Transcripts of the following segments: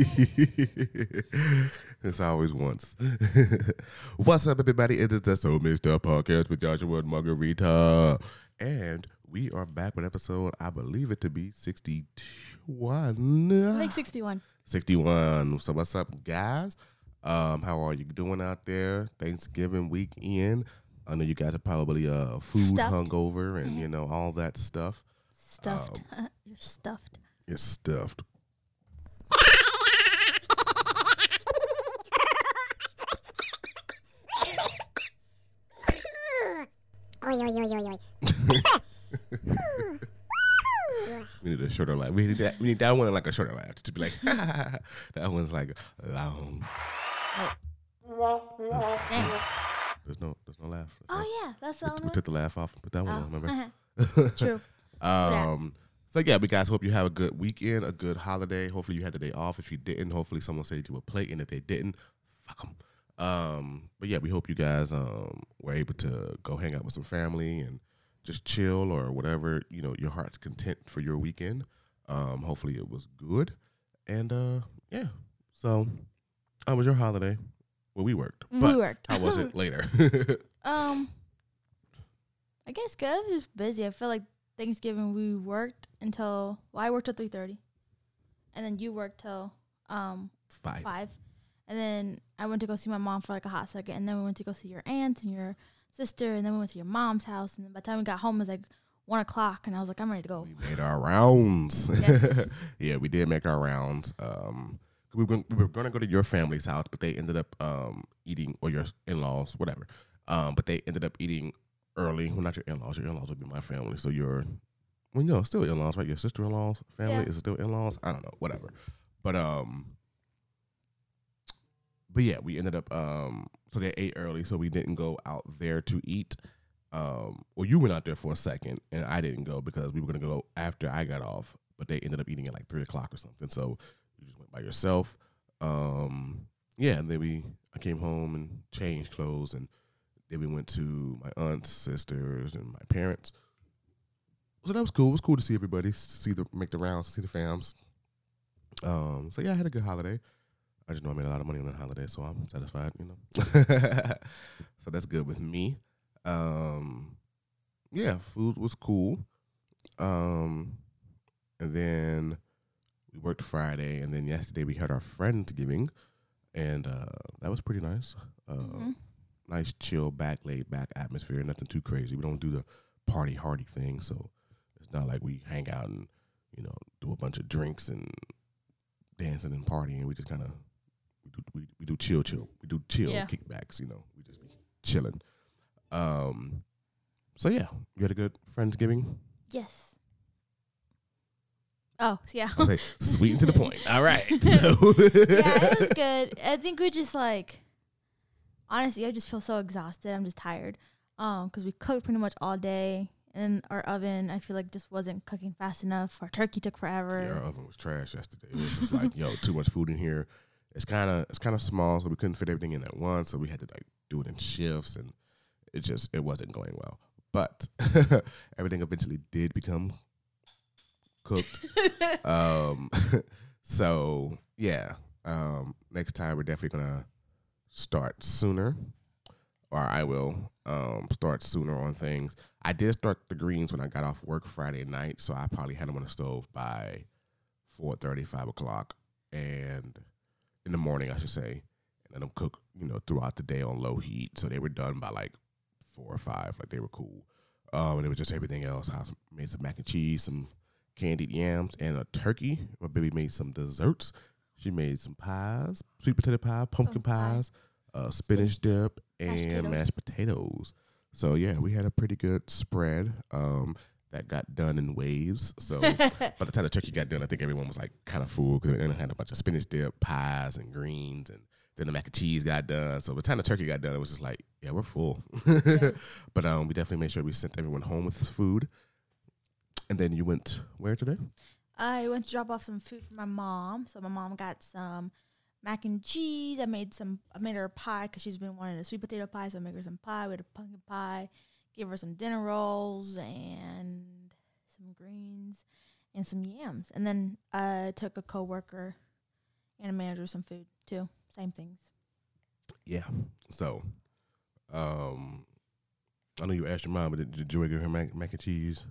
it's always once. What's up, everybody? It is the So Mr. Podcast with Joshua and Margarita. And we are back with episode, I believe it to be 61. I think 61. 61. So what's up, guys? Um, how are you doing out there? Thanksgiving weekend. I know you guys are probably uh food Stuffed. hungover and you know all that stuff. Stuffed. You're stuffed. You're stuffed. Oi, oi, oi, oi, oi. We need a shorter laugh. We need that. We need that one like a shorter laugh to be like that one's like long. Dang. There's no. There's no laugh. There's no- Oh, yeah. That's the we, only we took the laugh off and put that one Oh. on. Remember? True. Um. So yeah, we guys hope you have a good weekend, a good holiday. Hopefully you had the day off. If you didn't, hopefully someone saved you a plate, and if they didn't, fuck them. Um. But yeah, we hope you guys um were able to go hang out with some family and just chill or whatever you know your heart's content for your weekend. Um. Hopefully it was good, and uh yeah. So, how was your holiday? Well, we worked, We worked. how was it later? Um, I guess good. It was busy. I feel like Thanksgiving we worked until well, I worked till three thirty, and then you worked till um Five. five, and then I went to go see my mom for like a hot second, and then we went to go see your aunt and your sister, and then we went to your mom's house, and then by the time we got home it was like one o'clock, and I was like, I'm ready to go. We made our rounds. Yes. yeah, we did make our rounds. Um, we were, we were going to go to your family's house, but they ended up um, eating, or your in laws, whatever. Um, but they ended up eating early. Well, not your in laws. Your in laws would be my family. So your, well, no, still in laws, right? Your sister in laws family Yeah. is still in laws. I don't know, whatever. But um, but yeah, we ended up um, so they ate early, so we didn't go out there to eat. Um, well, you went out there for a second, and I didn't go because we were gonna go after I got off. But they ended up eating at like three o'clock or something. So you just went by yourself. Um, yeah, and then we I came home and changed clothes, and then we went to my aunts, sisters, and my parents. So that was cool. It was cool to see everybody, see the make the rounds, see the fams. Um, so yeah, I had a good holiday. I just know I made a lot of money on that holiday, so I'm satisfied, you know. so that's good with me. Um, yeah, food was cool. Um, and then we worked Friday, and then yesterday we had our Friendsgiving, and uh, that was pretty nice. Uh, Mhm. Nice, chill, back, laid back atmosphere. Nothing too crazy. We don't do the party hardy thing, so it's not like we hang out and you know do a bunch of drinks and dancing and partying. We just kind of we do we, we do chill, chill. We do chill Yeah. kickbacks. You know, we just be chilling. Um. So yeah, you had a good Friendsgiving. Yes. Oh, yeah. I'll sweet and to the point. All right. So yeah, it was good. I think we just like, honestly, I just feel so exhausted. I'm just tired. Um, because we cooked pretty much all day, and our oven, I feel like just wasn't cooking fast enough. Our turkey took forever. Yeah, our oven was trash yesterday. It was just like, yo, too much food in here. It's kind of it's kind of small, so we couldn't fit everything in at once. So we had to like do it in shifts, and it just it wasn't going well. But everything eventually did become cooked. um, so yeah, um, next time we're definitely gonna start sooner, or I will um, start sooner on things. I did start the greens when I got off work Friday night, so I probably had them on the stove by four thirty, five o'clock, and in the morning, I should say, and let them cook, you know, throughout the day on low heat. So they were done by like four or five, like they were cool. Um, and it was just everything else. I made some mac and cheese, some candied yams, and a turkey. My baby made some desserts. She made some pies, sweet potato pie, pumpkin pie. pies, uh, spinach dip, Mashed and potatoes. mashed potatoes. So yeah, we had a pretty good spread. Um, that got done in waves. So by the time the turkey got done, I think everyone was like kind of full because they had a bunch of spinach dip, pies, and greens, and then the mac and cheese got done. So by the time the turkey got done, it was just like, yeah, we're full. but um, we definitely made sure we sent everyone home with food. And then you went where today? I went to drop off some food for my mom. So my mom got some mac and cheese. I made some. I made her a pie because she's been wanting a sweet potato pie. So I made her some pie. We had a pumpkin pie. Gave her some dinner rolls and some greens and some yams. And then I took a coworker and a manager some food too. Same things. Yeah. So, um, I know you asked your mom, but did, did Joy get her mac, mac and cheese?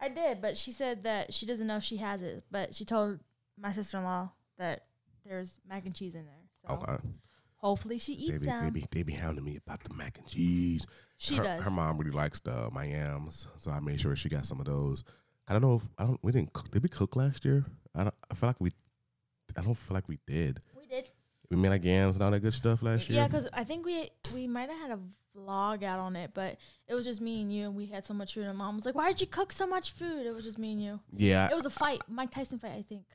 I did, but she said that she doesn't know if she has it. But she told my sister in law that there's mac and cheese in there. So Okay. Hopefully she They eats be, they be they be hounding me about the mac and cheese. She her, does. Her mom really likes the my yams, so I made sure she got some of those. I don't know if I don't. We didn't cook. Did we cook last year? I don't. I feel like we. I don't feel like we did. we did. We made like yams and all that good stuff last year. Yeah, because I think we we might have had a vlog out on it, but it was just me and you, and we had so much food. And mom was like, "Why did you cook so much food?" It was just me and you. yeah. It was a fight, Mike Tyson fight, I think.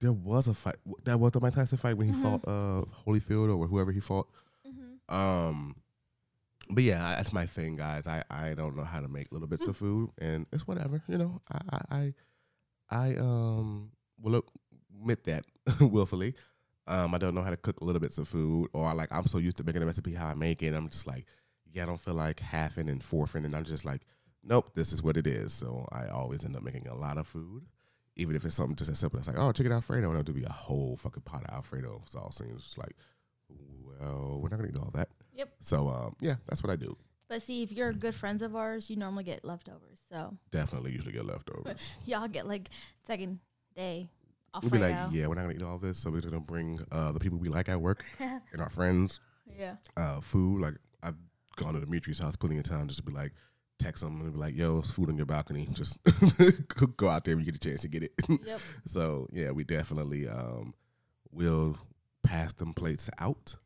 There was a fight. That was the Mike Tyson fight when he Mhm. fought uh Holyfield or whoever he fought. Mm-hmm. Um, but yeah, that's my thing, guys. I I don't know how to make little bits of food, and it's whatever. You know, I I I, I um will admit that willfully. Um, I don't know how to cook little bits of food, or like I'm so used to making a recipe how I make it. I'm just like, yeah, I don't feel like halfing and forfeiting, and I'm just like, nope, this is what it is. So I always end up making a lot of food, even if it's something just as simple as like, oh, chicken alfredo, and it'll be a whole fucking pot of alfredo sauce, and it's just like, well, we're not gonna do all that. Yep. So um, yeah, that's what I do. But see, if you're good friends of ours, you normally get leftovers. So Definitely usually get leftovers. y'all get like second day We'll be like, yeah, we're not gonna eat all this, so we're gonna bring uh, the people we like at work and our friends yeah. uh, food. Like I've gone to Dimitri's house plenty of times just to be like, text them and be like, yo, it's food on your balcony. Just go out there when you get a chance to get it. Yep. so yeah, we definitely um, will pass them plates out.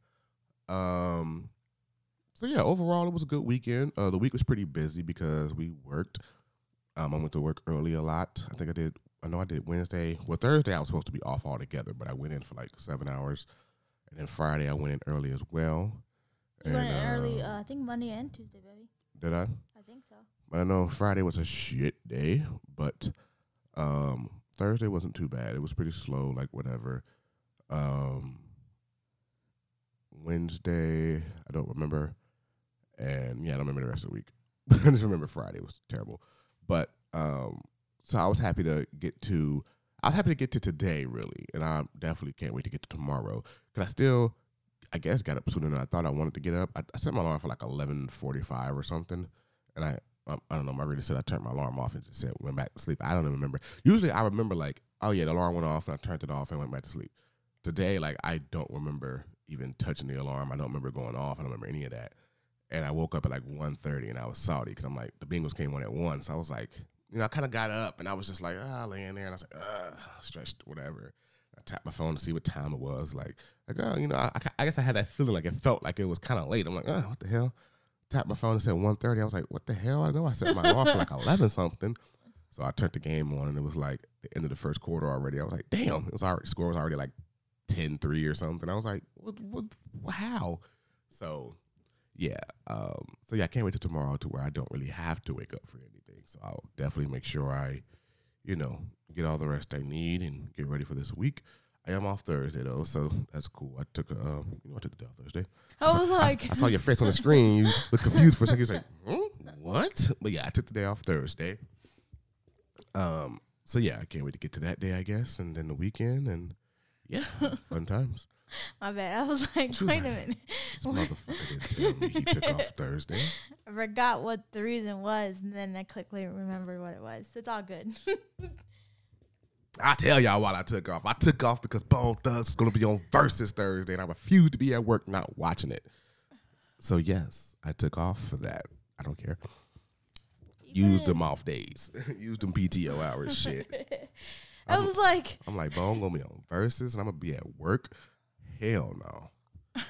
Um, so yeah, overall it was a good weekend. Uh, the week was pretty busy because we worked. Um, I went to work early a lot. I think I did. I know I did Wednesday. Well, Thursday I was supposed to be off altogether, but I went in for like seven hours, and then Friday I went in early as well. You went in And, early, uh, uh, I think Monday and Tuesday, baby. Did I? I think so. I know Friday was a shit day, but um, Thursday wasn't too bad. It was pretty slow, like whatever. Um, Wednesday, I don't remember, and yeah, I don't remember the rest of the week. I just remember Friday was terrible, but um, so I was happy to get to. I was happy to get to today, really, and I definitely can't wait to get to tomorrow because I still, I guess, got up sooner than I thought I wanted to get up. I, I set my alarm for like eleven forty-five or something, and I um, I don't know. My reader said I turned my alarm off and just said went back to sleep. I don't even remember. Usually I remember like, oh yeah, the alarm went off and I turned it off and went back to sleep. Today, like I don't remember even touching the alarm. I don't remember going off. I don't remember any of that. And I woke up at like 1.30 and I was salty because I'm like the Bengals came on at one, so I was like, you know, I kind of got up and I was just like, ah, laying there and I was like, ah, stretched, whatever. I tapped my phone to see what time it was. Like, like oh, you know, I, I guess I had that feeling like it felt like it was kind of late. I'm like, oh, what the hell? tapped my phone and said 1.30. I was like, what the hell? I know I set my alarm for like 11 something. So I turned the game on and it was like the end of the first quarter already. I was like, damn, it was already, score was already like 10-3 or something. I was like, what, what, how? So yeah, um, so yeah, I can't wait till tomorrow to where I don't really have to wake up for anything. So I'll definitely make sure I, you know, get all the rest I need and get ready for this week. I am off Thursday though, so that's cool. I took a, um, you know, I took the day off Thursday. I was I, like, I saw your face on the screen. You look confused for a second. You was like, hmm? "What?" But yeah, I took the day off Thursday. Um. So yeah, I can't wait to get to that day, I guess, and then the weekend, and yeah, fun times. my bad. I was like, wait a minute. This motherfucker didn't tell me he took off Thursday. I forgot what the reason was, and then I quickly remembered what it was. It's all good. I tell y'all while I took off. I took off because Bone Thugs to be on Verzuz Thursday, and I refuse to be at work not watching it. So yes, I took off for that. I don't care. Used them off days. Used them PTO hours. Shit. I was like, I'm like, Bone gonna be on Verzuz, and I'm gonna be at work. Hell no.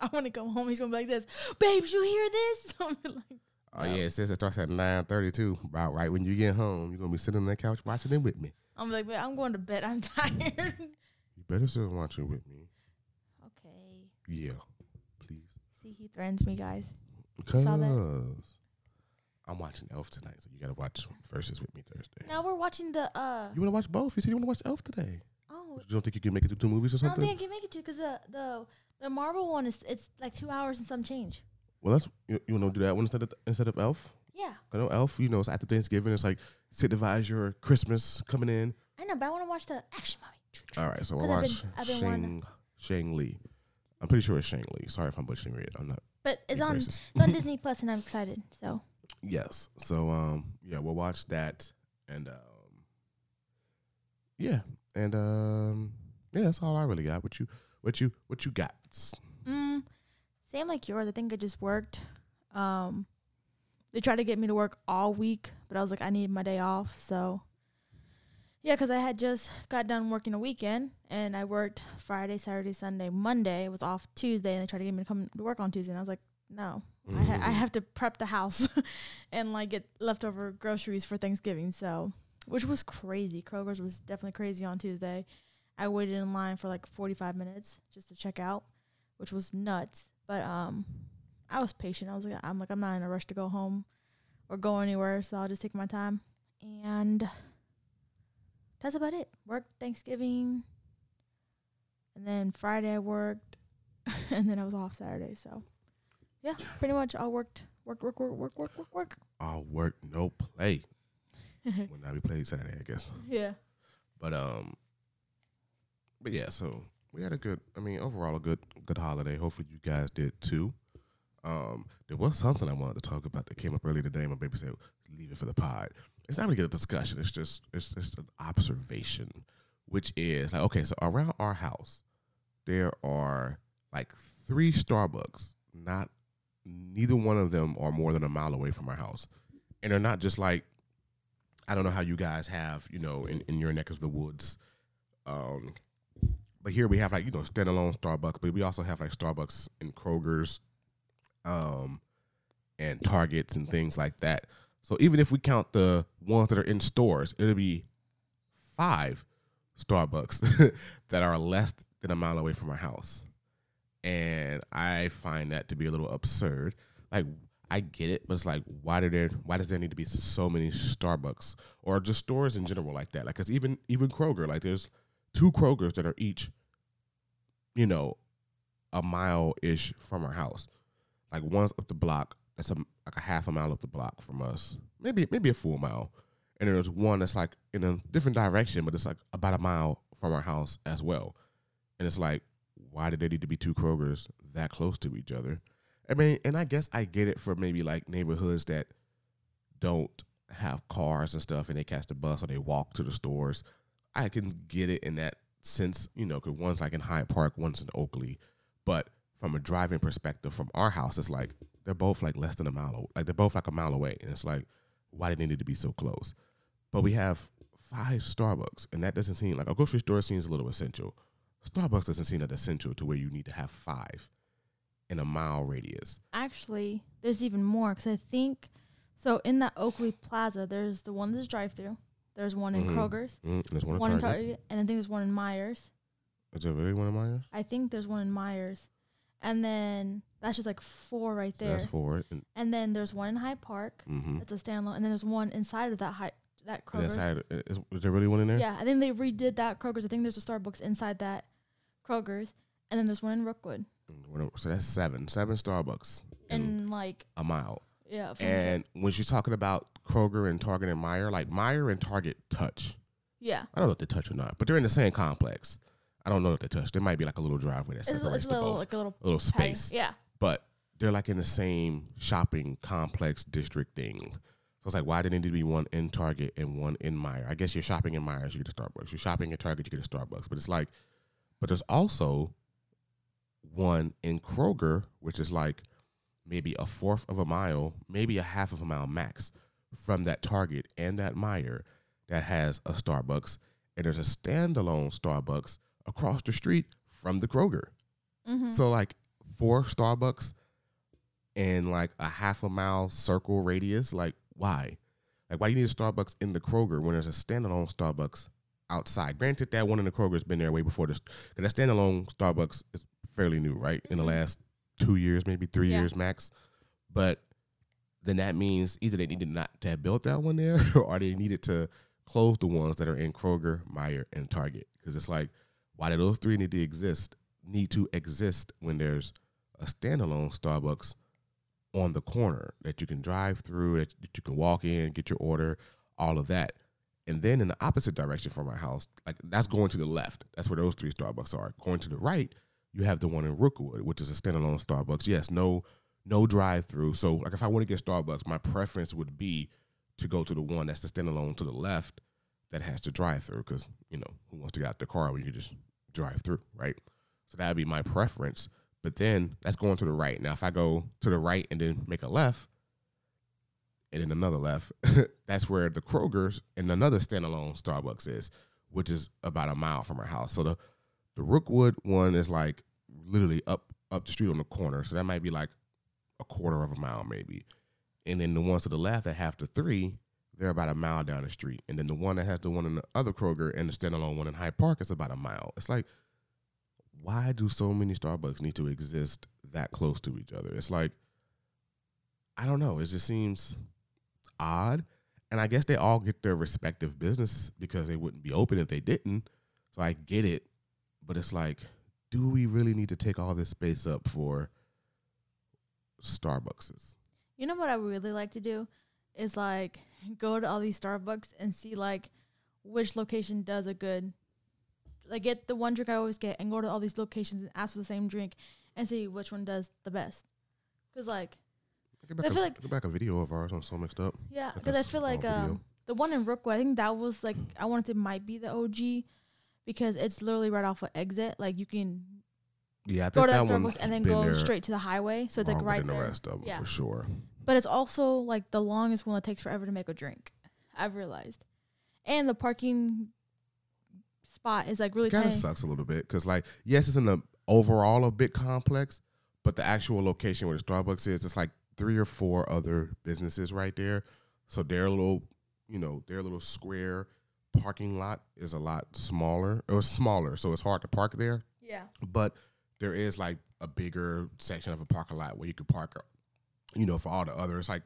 I want to go home. He's gonna be like this, babes. You hear this? I'm like, Oh yeah, it says it starts at 9:32. About right when you get home, you're gonna be sitting on that couch watching it with me. I'm like, but I'm going to bed. I'm tired. You better sit and watch it with me. okay. Yeah, please. See, he threatens me, guys. Because? I'm watching Elf tonight, so you gotta watch Verzuz with me Thursday. Now we're watching the. uh You wanna watch both? You said you wanna watch Elf today. Oh, You don't think you can make it to two movies or something? I don't think I can make it to because the the the Marvel one is it's like two hours and some change. well, that's you, you wanna do that one instead of instead of Elf. Yeah, I know Elf. You know, it's after Thanksgiving. It's like sit your Christmas coming in. I know, but I want to watch the action movie. All right, so I 'Cause I've been- I've been Shang Shang Li. I'm pretty sure it's Shang Li. Sorry if I'm butchering it. I'm not. But it's on racist. it's on Disney Plus, and I'm excited. So Yes. So um yeah, we'll watch that and um yeah. And um yeah, that's all I really got. What you what you what you got? mm, same like yours. I think it just worked. Um, they tried to get me to work all week, but I was like, I need my day off. So yeah, because I had just got done working a weekend, and I worked Friday, Saturday, Sunday, Monday. It was off Tuesday, and they tried to get me to come to work on Tuesday, and I was like, no, I, ha- I Mhm. have to prep the house and like get leftover groceries for Thanksgiving. So, which was crazy. Kroger's was definitely crazy on Tuesday. I waited in line for like 45 minutes just to check out, which was nuts. But um, I was patient. I was like, I'm like, I'm not in a rush to go home or go anywhere, so I'll just take my time. And that's about it. Worked Thanksgiving, and then Friday I worked, and then I was off Saturday. So yeah, pretty much I worked, work, work, work, work, work, work, work. All work, no play. Will not be played Saturday, I guess. yeah. But um but yeah, so we had a good I mean, overall a good good holiday. Hopefully you guys did too. Um, there was something I wanted to talk about that came up earlier today. My baby said, leave it for the pod. It's not really a discussion, it's just it's just an observation, which is like, okay, so around our house, there are like three Starbucks, not neither one of them are more than a mile away from our house. And they're not just like I don't know how you guys have, you know, in, in your neck of the woods. Um, but here we have like, you know, standalone Starbucks, but we also have like Starbucks and Kroger's, um, and Targets and things like that. So even if we count the ones that are in stores, it'll be five Starbucks that are less than a mile away from our house. And I find that to be a little absurd. Like I get it, but it's like, why do there? Why does there need to be so many Starbucks or just stores in general like that? Like, cause even even Kroger, like, there's two Krogers that are each, you know, a mile ish from our house. Like one's up the block, that's a like a half a mile up the block from us, maybe maybe a full mile, and there's one that's like in a different direction, but it's like about a mile from our house as well. And it's like, why did there need to be two Krogers that close to each other? I mean, and I guess I get it for maybe like neighborhoods that don't have cars and stuff and they catch the bus or they walk to the stores. I can get it in that sense, you know, because one's like in Hyde Park, one's in Oakley. But from a driving perspective, from our house, it's like they're both like less than a mile, like they're both like a mile away. And it's like, why did they need to be so close? But we have five Starbucks, and that doesn't seem like a grocery store seems a little essential. Starbucks doesn't seem that essential to where you need to have five in a mile radius. Actually, there's even more because I think so. In that Oakley Plaza, there's the one that's drive-through. There's one in Mhm. Kroger's, Mm, and there's one, one in Target. Target, and I think there's one in Meijer's. Is there really one in Meijer's? I think there's one in Meijer's, and then that's just like four right So there. that's four. And, And then there's one in Hyde Park. mm-hmm. It's a standalone, and then there's one inside of that Hy- that Kroger's. inside, is, is there really one in there? Yeah, I think they redid that Kroger's. I think there's a Starbucks inside that Kroger's, and then there's one in Rookwood, So that's seven. Seven Starbucks in and like a mile. yeah, And when she's talking about Kroger and Target and Meijer, like Meijer and Target touch. yeah, I don't know if they touch or not, but they're in the same complex. I don't know if they touch. There might be like a little driveway that separates it's little both, like a little a little space. Yeah, But they're like in the same shopping complex district thing. So it's like, why did there need to be one in Target and one in Meijer? I guess you're shopping in Meijer's, you get a Starbucks. You're shopping at Target, you get a Starbucks. But it's like, but there's also one in Kroger, which is like maybe a fourth of a mile, maybe a half of a mile max from that Target and that Meijer that has a Starbucks. And there's a standalone Starbucks across the street from the Kroger. mm-hmm. So like four Starbucks in like a half a mile circle radius. Like why? Like why do you need a Starbucks in the Kroger when there's a standalone Starbucks outside? Granted, that one in the Kroger has been there way before this. Because that standalone Starbucks is fairly new, right? In the Mhm. last two years, maybe three Yeah. years max. But then that means either they needed not to have built that one there, or they needed to close the ones that are in Kroger, Meijer, and Target. Because it's like, why do those three need to exist? Need to exist when there's a standalone Starbucks on the corner that you can drive through, that you can walk in, get your order, all of that. And then in the opposite direction from my house, like that's going to the left. That's where those three Starbucks are. Going to the right, you have the one in Rookwood, which is a standalone Starbucks. Yes, no, no drive through. So like if I want to get Starbucks, my preference would be to go to the one that's the standalone to the left that has the drive through because you know who wants to get out the car when you just drive through, right? So that would be my preference. But then that's going to the right. Now if I go to the right and then make a left, and then another left, that's where the Kroger's and another standalone Starbucks is, which is about a mile from our house. So the the Rookwood one is like literally up up the street on the corner. So that might be like a quarter of a mile maybe. And then the ones to the left that have the three, they're about a mile down the street. And then the one that has the one in the other Kroger and the standalone one in Hyde Park is about a mile. It's like, why do so many Starbucks need to exist that close to each other? It's like, I don't know. It just seems odd. And I guess they all get their respective business because they wouldn't be open if they didn't. So I get it. But it's like, do we really need to take all this space up for Starbuckses? You know what I really like to do is like go to all these Starbucks and see like which location does a good like get the one drink I always get and go to all these locations and ask for the same drink and see which one does the best. Cause like I, back, I a, feel like- get back a video of ours on So Mixed Up. yeah, because I feel like um the one in Rookwood I think that was like I wanted to might be the OG because it's literally right off of exit. Like you can Yeah, I go to that Starbucks and then go straight to the highway. So it's like right there. the rest of them Yeah. for sure. But it's also like the longest one that takes forever to make a drink. I've realized. And the parking spot is like really kind of sucks a little bit because, like, yes, it's in the overall a bit complex, but the actual location where the Starbucks is, it's like three or four other businesses right there. So their little, you know, their little square parking lot is a lot smaller. It was smaller, so it's hard to park there. Yeah. but there is like a bigger section of a parking lot where you could park, you know, for all the others. Like,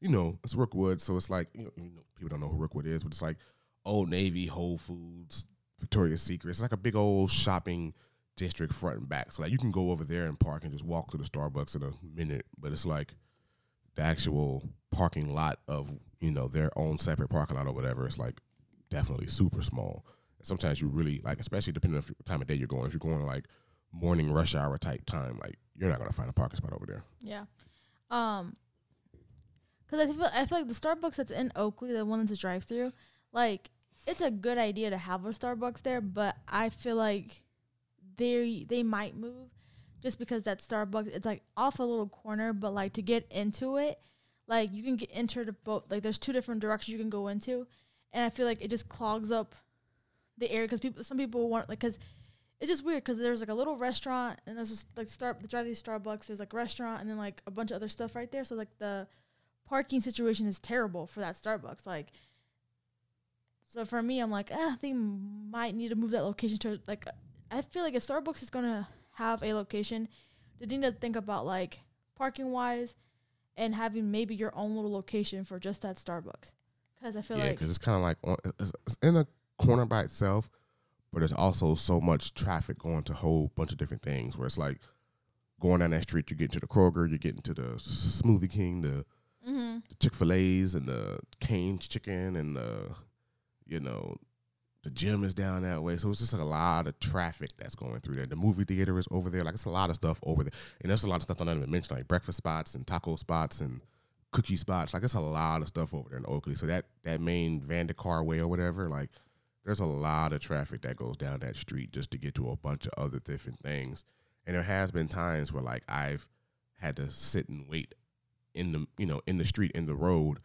you know, it's Rookwood, so it's like you know, you know, people don't know who Rookwood is, but it's like Old Navy, Whole Foods, Victoria's Secret. It's like a big old shopping district front and back. So like you can go over there and park and just walk to the Starbucks in a minute, but it's like the actual parking lot of you know their own separate parking lot or whatever. It's like definitely super small. Sometimes you really like, especially depending on what time of day you're going. If you're going like morning rush hour type time, like you're not gonna find a parking spot over there. Yeah. Um cuz I feel I feel like the Starbucks that's in Oakley, the one that's a drive-through, like it's a good idea to have a Starbucks there, but I feel like they they might move just because that Starbucks it's like off a little corner, but like to get into it, like you can get enter the both like there's two different directions you can go into, and I feel like it just clogs up the area because people some people want like because it's just weird because there's like a little restaurant and there's just like start the drive these Starbucks. There's like a restaurant and then like a bunch of other stuff right there. So like the parking situation is terrible for that Starbucks. Like, so for me, I'm like, ah, they might need to move that location to like. I feel like if Starbucks is gonna have a location, they need to think about like parking wise and having maybe your own little location for just that Starbucks. Because I feel yeah, like because it's kind of like on, it's, it's in a corner by itself, but there's also so much traffic going to a whole bunch of different things. Where it's like going down that street, you get to the Kroger, you get into the Smoothie King, the, mm-hmm. the Chick Fil A's, and the Cane's Chicken, and the you know the gym is down that way. So it's just like a lot of traffic that's going through there. The movie theater is over there. Like it's a lot of stuff over there, and there's a lot of stuff I don't even mention, like breakfast spots and taco spots and cookie spots. Like it's a lot of stuff over there in Oakley. So that that main Vandercar Way or whatever, like there's a lot of traffic that goes down that street just to get to a bunch of other different things. And there has been times where like I've had to sit and wait in the you know in the street in the road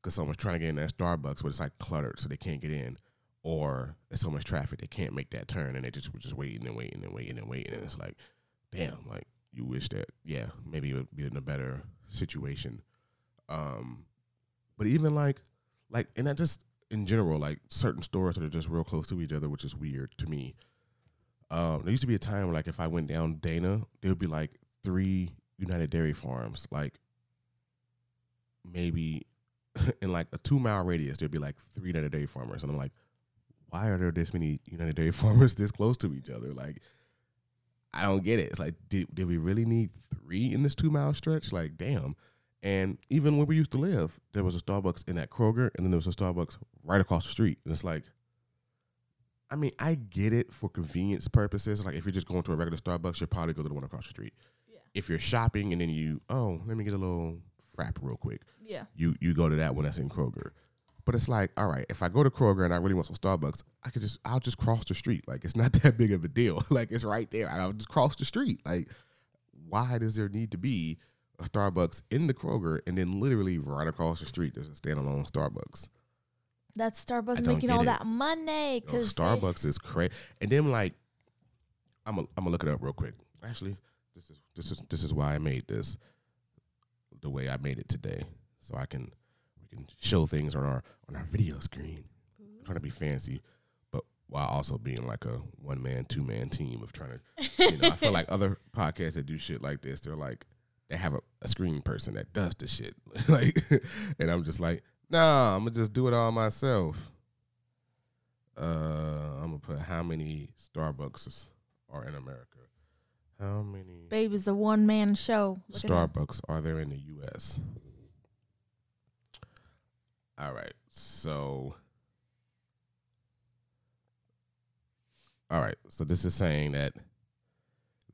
because someone's trying to get in that Starbucks, but it's like cluttered, so they can't get in. Or there's so much traffic they can't make that turn, and they just were just waiting and waiting and waiting and waiting, and it's like, damn, like you wish that yeah maybe it would be in a better situation. Um, but even like like and that just in general like certain stores that are just real close to each other, which is weird to me. Um, there used to be a time where like if I went down Dana, there would be like three United Dairy Farms, like maybe in like a two mile radius, there'd be like three United Dairy Farmers, and I'm like, why are there this many United Dairy Farmers this close to each other? Like, I don't get it. It's like, did did we really need three in this two mile stretch? Like, damn. And even where we used to live, there was a Starbucks in that Kroger, and then there was a Starbucks right across the street. And it's like, I mean, I get it for convenience purposes. Like if you're just going to a regular Starbucks, you'll probably go to the one across the street. Yeah. If you're shopping and then you, oh, let me get a little frap real quick Yeah. you you go to that one that's in Kroger. But it's like, all right, if I go to Kroger and I really want some Starbucks, I could just I'll just cross the street. Like it's not that big of a deal. like it's right there. I'll just cross the street. Like why does there need to be a Starbucks in the Kroger and then literally right across the street there's a standalone Starbucks? That Starbucks making all it. that money because Starbucks is crazy. And then like I'm gonna I'm gonna look it up real quick. Actually, this is this is this is why I made this the way I made it today. So I can we can show things on our on our video screen. I'm trying to be fancy, but while also being like a one man, two man team of trying to you know, I feel like other podcasts that do shit like this, they're like they have a, a screen person that does the shit. like and I'm just like, nah, I'm gonna just do it all myself. Uh I'm gonna put how many Starbucks are in America. How many Baby's a one man show. Look. Starbucks are there in the US? All right. So All right. So this is saying that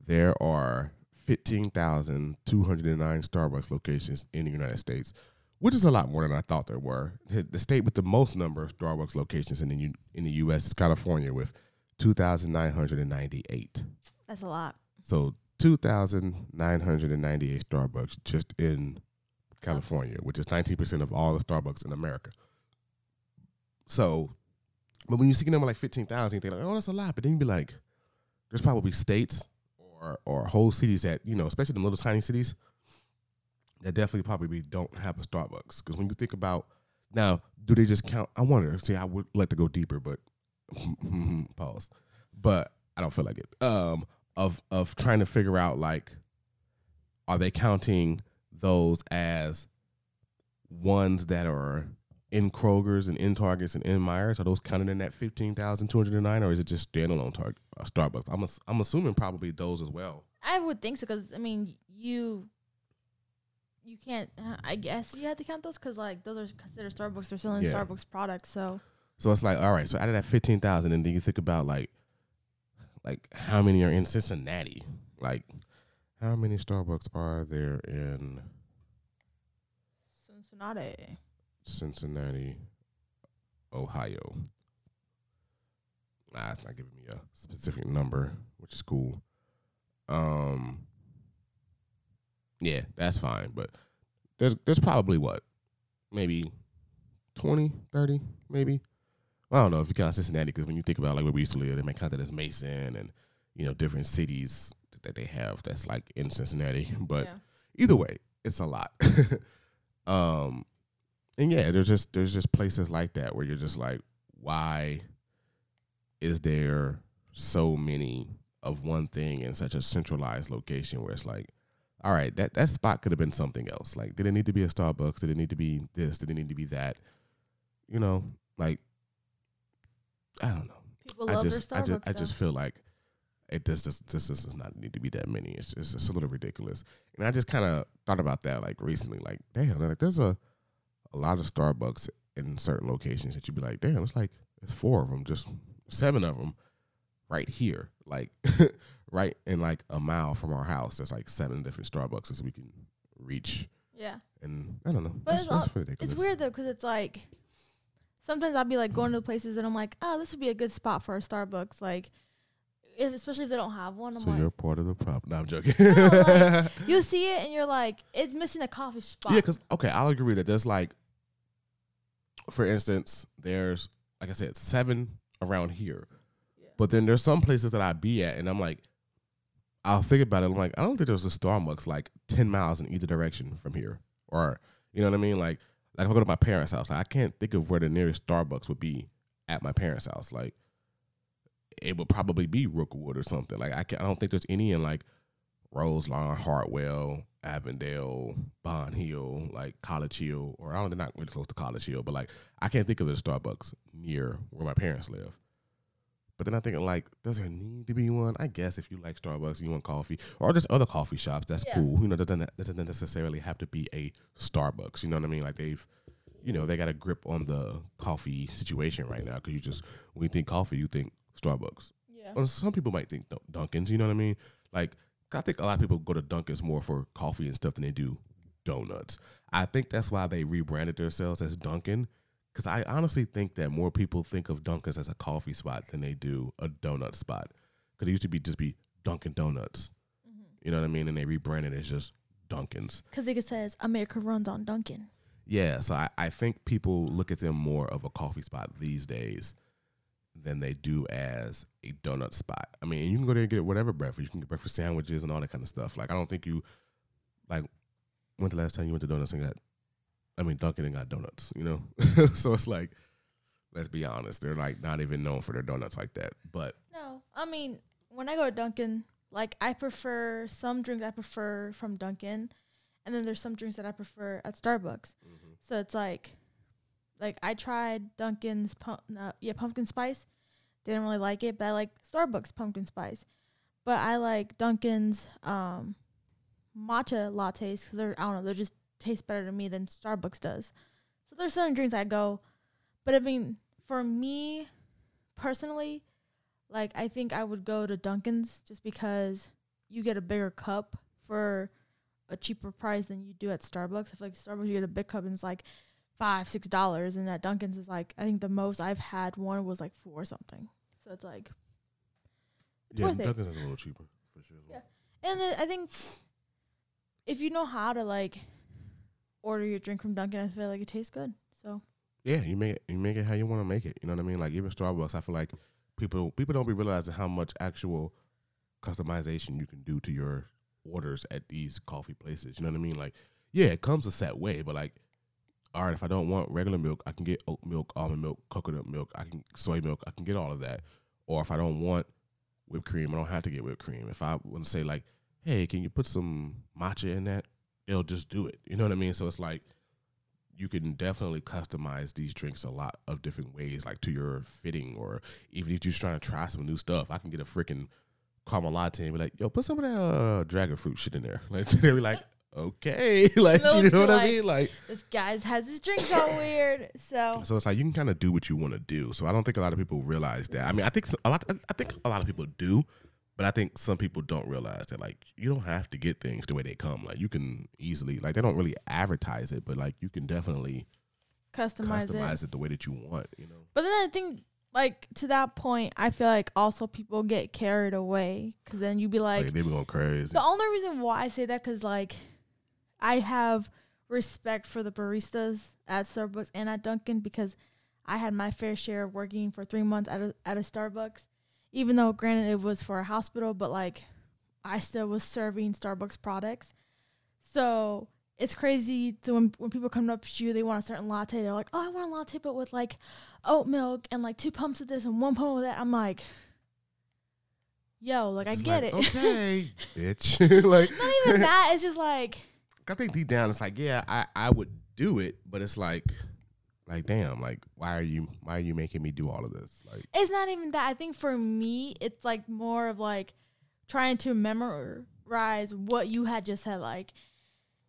there are 15,209 Starbucks locations in the United States, which is a lot more than I thought there were. The state with the most number of Starbucks locations in the U- in the US is California with 2,998. That's a lot. So 2,998 Starbucks just in California, which is 19% of all the Starbucks in America. So, but when you see a number like 15,000, you think like, oh, that's a lot. But then you be like, there's probably states or or whole cities that, you know, especially the little tiny cities, that definitely probably don't have a Starbucks. Because when you think about, now, do they just count? I wonder. See, I would like to go deeper, but pause. But I don't feel like it. Um, of of trying to figure out like, are they counting those as ones that are in Kroger's and in Targets and in Meijer's? Are those counted in that fifteen thousand two hundred and nine, or is it just standalone Target uh, Starbucks? I'm ass- I'm assuming probably those as well. I would think so because I mean you. You can't. uh, I guess you have to count those because like those are considered Starbucks. They're selling Yeah. Starbucks products, so So it's like, all right, so out of that fifteen thousand, and then you think about like, like how many are in Cincinnati? Like, how many Starbucks are there in Cincinnati. Cincinnati, Ohio? Nah, it's not giving me a specific number, which is cool. Um, yeah, that's fine, but there's there's probably what, maybe 20, 30, maybe. I don't know if you count Cincinnati because when you think about like where we used to live, they might count that as Mason and you know different cities that they have that's like in Cincinnati. But yeah. either way, it's a lot. um, and yeah, there's just there's just places like that where you're just like, why is there so many of one thing in such a centralized location where it's like, all right, that that spot could have been something else. Like, did it need to be a Starbucks? Did it need to be this? Did it need to be that? You know, like I don't know. People I love just, their I just, I just feel like it does just, this does not need to be that many. It's just, it's a little ridiculous. And I just kind of thought about that like recently. Like, damn, like there's a, a lot of Starbucks in certain locations that you'd be like, damn, it's like it's four of them, just seven of them, right here, like right in like a mile from our house. There's like seven different Starbucks that we can reach. yeah. And I don't know. But that's, it's all- that's ridiculous. It's weird though because it's like sometimes I'll be like going to places and I'm like, oh, this would be a good spot for a Starbucks. Like, if, especially if they don't have one, I'm So like, you're part of the problem. No, I'm joking. No, like, you see it and you're like, it's missing a coffee spot. Yeah, because okay, I'll agree that there's like, for instance, there's like I said, seven around here, Yeah. but then there's some places that I be at, and I'm like, I'll think about it. I'm like, I don't think there's a Starbucks like ten miles in either direction from here, or you know what I mean? Like, like if I go to my parents' house, I can't think of where the nearest Starbucks would be at my parents' house. Like, it would probably be Rookwood or something. Like, I can, I don't think there's any in like Roselawn, Hartwell, Avondale, Bond Hill, like College Hill, or I don't they're not really close to College Hill, but like I can't think of the Starbucks near where my parents live. But then I think like, does there need to be one? I guess if you like Starbucks, you want coffee, or just other coffee shops, that's Yeah. cool. You know, doesn't doesn't necessarily have to be a Starbucks. You know what I mean? Like they've, you know, they got a grip on the coffee situation right now because you just when you think coffee, you think Starbucks. Yeah. Or some people might think Dunkin's. You know what I mean? Like I think a lot of people go to Dunkin's more for coffee and stuff than they do donuts. I think that's why they rebranded themselves as Dunkin'. Because I honestly think that more people think of Dunkin's as a coffee spot than they do a donut spot. Because it used to be just be Dunkin' Donuts. Mm-hmm. You know what I mean? And they rebranded it as just Dunkin's. Because it says America runs on Dunkin'. Yeah, so I, I think people look at them more of a coffee spot these days than they do as a donut spot. I mean, you can go there and get whatever breakfast. You can get breakfast sandwiches and all that kind of stuff. Like, I don't think you, like, when's the last time you went to donuts and got, I mean, Dunkin' and got donuts, you know? so it's like, let's be honest, they're like not even known for their donuts like that. But No, I mean when I go to Dunkin', like I prefer some drinks I prefer from Dunkin', and then there's some drinks that I prefer at Starbucks. Mm-hmm. So it's like, like I tried Dunkin's pump, no, yeah, pumpkin spice, didn't really like it, but I like Starbucks pumpkin spice. But I like Dunkin's um, matcha lattes because they're I don't know they just taste better to me than Starbucks does. So there's certain drinks I go, but I mean for me personally, like I think I would go to Dunkin's just because you get a bigger cup for a cheaper price than you do at Starbucks. I feel like Starbucks you get a big cup and it's like five, six dollars, and that Dunkin's is like I think the most I've had one was like four something. So it's like, It's yeah. Dunkin's is a little cheaper for sure. Yeah. and I think if you know how to like order your drink from Dunkin', I feel like it tastes good. So Yeah, you make it, you make it how you want to make it. You know what I mean? Like even Starbucks, I feel like people people don't be realizing how much actual customization you can do to your orders at these coffee places. You know what I mean? Like, yeah, it comes a set way, but like, all right, if I don't want regular milk, I can get oat milk, almond milk, coconut milk, I can soy milk, I can get all of that. Or if I don't want whipped cream, I don't have to get whipped cream. If I want to say like, hey, can you put some matcha in that? It'll just do it. You know what I mean? So it's like you can definitely customize these drinks a lot of different ways, like to your fitting, or even if you're just trying to try some new stuff. I can get a freaking caramel latte and be like, "Yo, put some of that uh, dragon fruit shit in there." Like they'll be like, "Okay," like you know what I mean? Like, this guy has his drinks all weird. So so it's like you can kind of do what you want to do. So I don't think a lot of people realize that. I mean, I think a lot. I think a lot of people do, but I think some people don't realize that. Like, you don't have to get things the way they come. Like, you can easily like they don't really advertise it, but like you can definitely customize, it. customize it the way that you want. You know. But then I think, like to that point, I feel like also people get carried away because then you be like, Like, they be going crazy. the only reason why I say that because like I have respect for the baristas at Starbucks and at Dunkin' because I had my fair share of working for three months at a, at a Starbucks, even though granted it was for a hospital, but like I still was serving Starbucks products. So it's crazy to when, when people come up to you, they want a certain latte. They're like, "Oh, I want a latte, but with like oat milk and like two pumps of this and one pump of that." I'm like, "Yo, like I get like, it." Okay, bitch. like, Not even that. It's just like I think deep down, it's like, yeah, I, I would do it, but it's like, like, damn, like, why are you, why are you making me do all of this? Like, it's not even that. I think for me, it's like more of like trying to memorize what you had just said, like,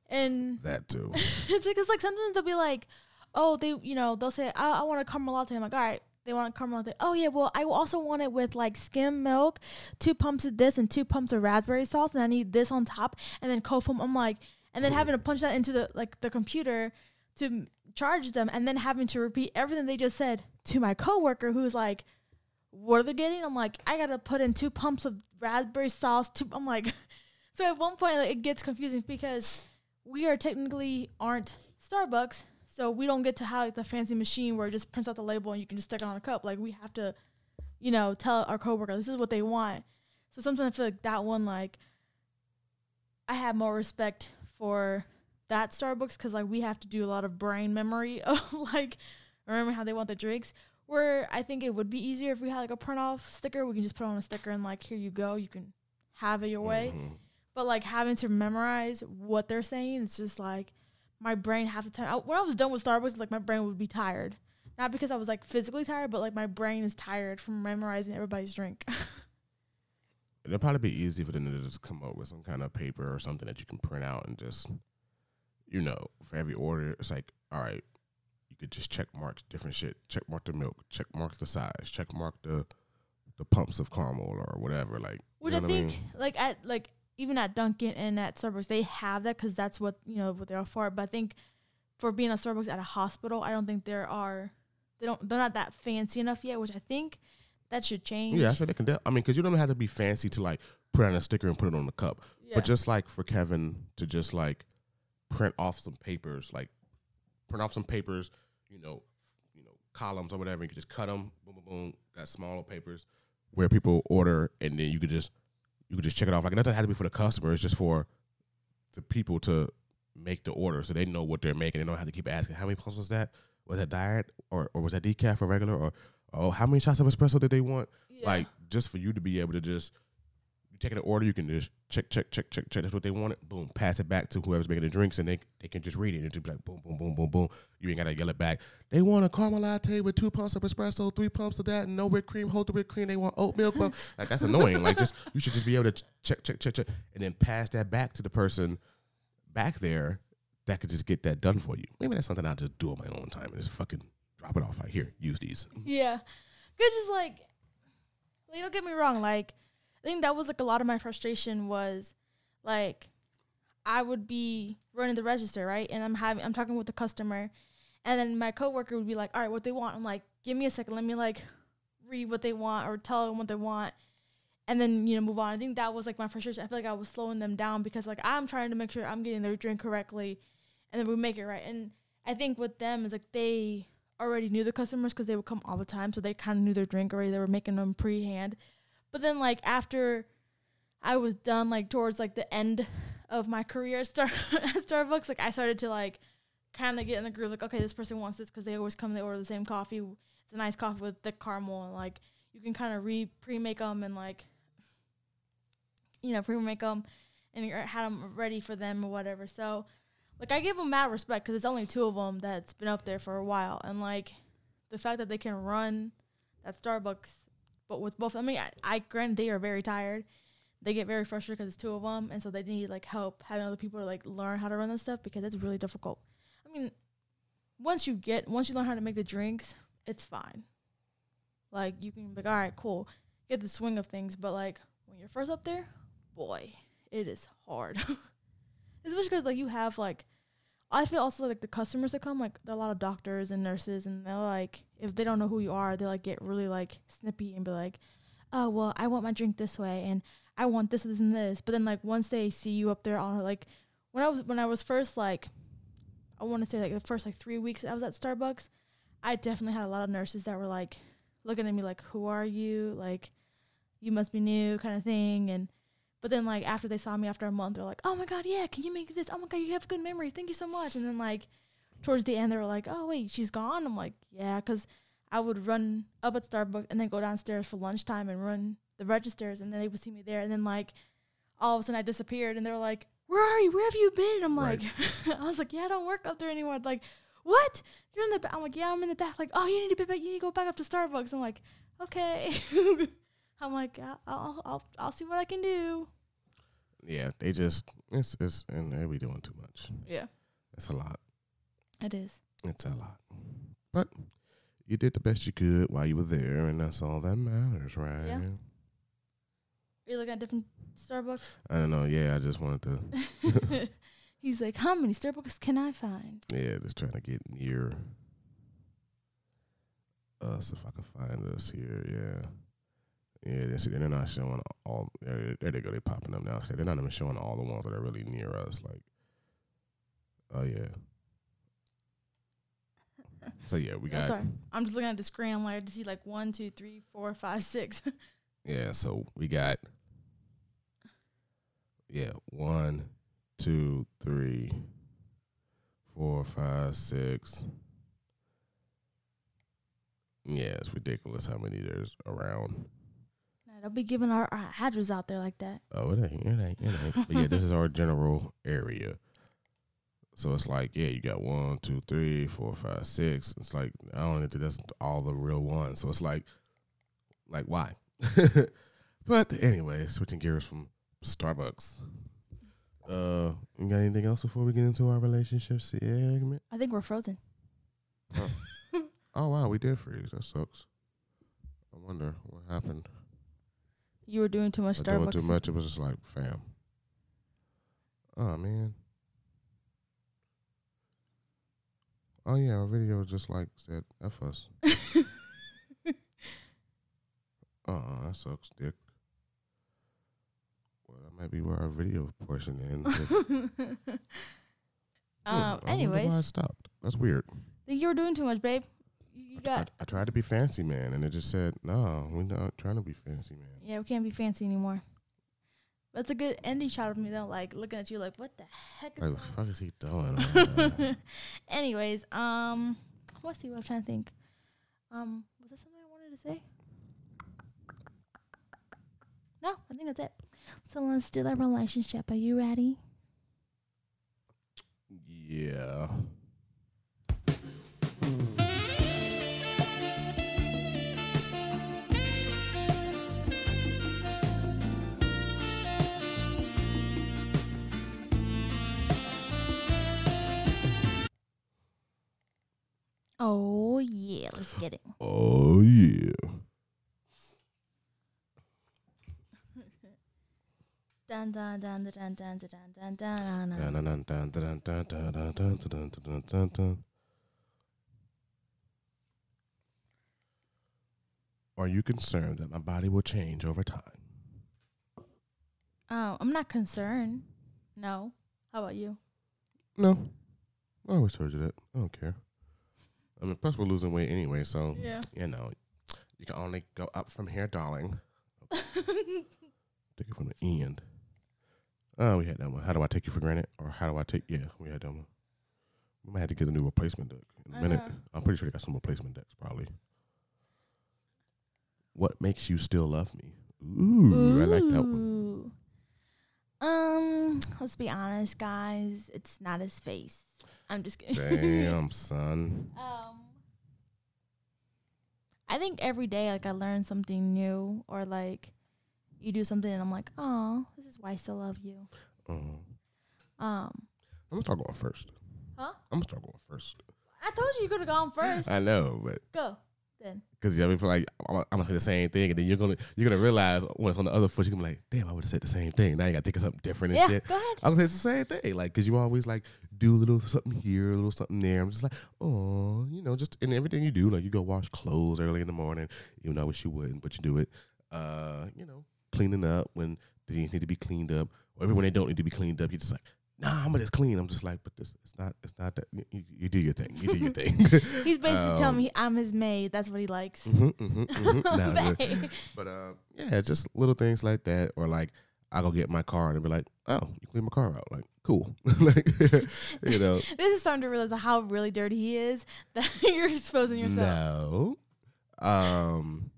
and that too. it's because like sometimes they'll be like, oh, they, you know, they'll say, I, I want a caramel latte. I'm like, all right. They want a caramel latte. Oh yeah, well I also want it with like skim milk, two pumps of this and two pumps of raspberry sauce, and I need this on top, and then cold foam. I'm like, and then having to punch that into the like the computer to charge them, and then having to repeat everything they just said to my coworker, who's like, what are they getting? I'm like, I gotta put in two pumps of raspberry sauce. Two, I'm like, so at one point like, it gets confusing because we are technically aren't Starbucks, so we don't get to have like, the fancy machine where it just prints out the label and you can just stick it on a cup. Like we have to, you know, tell our coworker this is what they want. So sometimes I feel like that one, like, I have more respect for that Starbucks because like we have to do a lot of brain memory of like remember how they want the drinks. Where I think it would be easier if we had like a print off sticker, we can just put on a sticker and like here you go, you can have it your way Mhm. but like having to memorize what they're saying it's just like my brain half the time I, when i was done with starbucks like my brain would be tired Not because I was like physically tired, but like my brain is tired from memorizing everybody's drink. It'll probably be easy for them to just come up with some kind of paper or something that you can print out and just, you know, for every order, it's like, all right, you could just check mark different shit. Check mark the milk. Check mark the size. Check mark the the pumps of caramel or whatever. Like, Which you I know think, what I mean? like at like even at Dunkin' and at Starbucks, they have that because that's what you know what they're for. But I think for being a Starbucks at a hospital, I don't think there are they don't they're not that fancy enough yet. Which I think that should change. Yeah, I said they can. De- I mean, because you don't have to be fancy to like put on a sticker and put it on the cup. Yeah. But just like for Kevin to just like print off some papers, like print off some papers, you know, you know, columns or whatever. You could just cut them, boom, boom, boom. Got smaller papers where people order, and then you could just you could just check it off. Like it doesn't have to be for the customer. It's just for the people to make the order, so they know what they're making. They don't have to keep asking how many pumps was that? Was that diet or or was that decaf or regular or oh how many shots of espresso did they want? Yeah. Like just for you to be able to just you take an order, you can just check, check, check, check, check. That's what they wanted. Boom, pass it back to whoever's making the drinks, and they they can just read it and just be like boom, boom, boom, boom, boom. You ain't gotta yell it back. They want a caramel latte with two pumps of espresso, three pumps of that, and no whipped cream. Hold the whipped cream. They want oat milk. Like that's annoying. Like just you should just be able to check, check, check, check, and then pass that back to the person back there that could just get that done for you. Maybe that's something I'll just do on my own time and just fucking drop it off. Like here, use these. Yeah. Cause just like, like don't get me wrong, like I think that was like a lot of my frustration was like I would be running the register, right? And I'm having I'm talking with the customer and then my coworker would be like, All right, what they want. I'm like, give me a second, let me like read what they want or tell them what they want and then you know move on. I think that was like my frustration. I feel like I was slowing them down because like I'm trying to make sure I'm getting their drink correctly, and then we make it right. And I think with them is like they already knew the customers because they would come all the time, so they kind of knew their drink already. They were making them pre-hand, but then like after I was done, like towards like the end of my career at, Star- at Starbucks, like I started to like kind of get in the groove. Like okay, this person wants this because they always come, they order the same coffee. It's a nice coffee with thick caramel and like you can kind of re pre-make them and like you know pre-make them and had them ready for them or whatever so like i give them mad respect because it's only two of them that's been up there for a while and like the fact that they can run at starbucks but with both i mean i, I grant they are very tired they get very frustrated because it's two of them and so they need like help having other people to like learn how to run this stuff because it's really difficult i mean once you get once you learn how to make the drinks it's fine like you can be like, all right, cool, get the swing of things. But like when you're first up there, boy, it is hard. Especially because like you have like, I feel also like the customers that come, like there are a lot of doctors and nurses, and they're like, if they don't know who you are, they like get really like snippy and be like, oh well, I want my drink this way, and I want this, this, and this. But then like once they see you up there on like, when I was when I was first like, I want to say like the first like three weeks I was at Starbucks, I definitely had a lot of nurses that were like looking at me like, "Who are you?" Like, you must be new, kind of thing. And but then like after they saw me after a month, they're like, "Oh my god, yeah, can you make this? Oh my god, you have good memory. Thank you so much." And then like towards the end, they were like, "Oh wait, she's gone." I'm like, "Yeah," because I would run up at Starbucks and then go downstairs for lunchtime and run the registers, and then they would see me there, and then like all of a sudden I disappeared, and they were like, "Where are you? Where have you been?" And I'm Right. like, I was like, "Yeah, I don't work up there anymore." Like, what? You're in the back. I'm like, yeah, I'm in the back. Like, oh, you need to be back. You need to go back up to Starbucks. I'm like, okay. I'm like, I'll, I'll, I'll, I'll see what I can do. Yeah, they just it's it's and they be doing too much. Yeah, It's a lot. it is. It's a lot. But you did the best you could while you were there, and that's all that matters, right? Yeah. Are you looking at different Starbucks? I don't know. Yeah, I just wanted to. He's like, how many Starbucks can I find? Yeah, just trying to get near us if I can find us here. Yeah. Yeah, they see, they're not showing all. There, there they go. They're popping up now. They're not even showing all the ones that are really near us. Like, oh yeah. So yeah, we got sorry, I'm just looking at the screen. I'm like to see like one, two, three, four, five, six. Yeah, so we got yeah, one, two, three, four, five, six. Yeah, it's ridiculous how many there's around. Don't be giving our, our address out there like that. Oh, it ain't, it ain't, it ain't. But yeah, this is our general area. So it's like, yeah, you got one, two, three, four, five, six. It's like I don't think that's all the real ones. So it's like, like why? but anyway, switching gears from Starbucks. Uh, you got anything else before we get into our relationship segment? I think we're frozen. Oh wow, we did freeze. That sucks. I wonder what happened. You were doing too much I doing too much. It was just like, fam. Oh man. Oh yeah, our video just like said F us. Oh, that sucks, dick. Well, that might be where our video portion ends. um. Anyways, I stopped. That's weird. think you were doing too much, babe. You you I. I tried to be fancy man, and it just said, "No, we're not trying to be fancy man." Yeah, we can't be fancy anymore. That's a good ending shot of me though, like looking at you, like what the heck is Like, what the fuck is he doing? Anyways, um, let's see what I'm trying to think. Um, was there something I wanted to say? No, I think that's it. So let's do the relationship. Are you ready? yeah. Oh yeah, let's get it. Oh yeah. Dun dun dun dun dun dun dun dun dun. Dun, dun. dun, dun, dun, dun, dun, dun, dun, dun, dun, dun, dun, dun. Are you concerned that my body will change over time? Oh, I'm not concerned. No. How about you? No. I always told you that. I don't care. I mean, plus we're losing weight anyway, so Yeah. you know, you can only go up from here, darling. Take it from the end. Oh, we had that one. How do I take you for granted? Or how do I take? Yeah, we had that one. We might have to get a new replacement deck in a I minute. know. I'm pretty sure they got some replacement decks, probably. What makes you still love me? Ooh, I like that one. Um, let's be honest, guys. It's not his face. I'm just kidding. Damn, son. um, I think every day, like I learn something new, or like you do something, and I'm like, oh, this is why I still love you. Uh, Um, I'm gonna start going first. Huh? I'm gonna start going first. I told you you could have gone first. I know, but Go then. because you know, I mean, like I'm, I'm gonna say the same thing, and then you're gonna you're gonna realize when it's on the other foot, you're gonna be like, damn, I would have said the same thing. Now you gotta think of something different and Yeah, shit. go ahead. I was say it's the same thing, like, cause you always like do a little something here, a little something there. I'm just like, oh, you know, just in everything you do, like you go wash clothes early in the morning, even though I wish you wouldn't, but you do it. Uh, you know, cleaning up when things need to be cleaned up, or even when they don't need to be cleaned up, you're just like, nah, I'm gonna just clean. I'm just like, but this, it's not, it's not that. You, you do your thing. You do your thing. He's basically Um, telling me I'm his maid. That's what he likes. Mhm, mhm, mhm. Nah, but uh, yeah, just little things like that, or like I go get my car and be like, oh, you clean my car out, like cool, like you know. This is starting to realize how really dirty he is that you're exposing yourself. No. Um.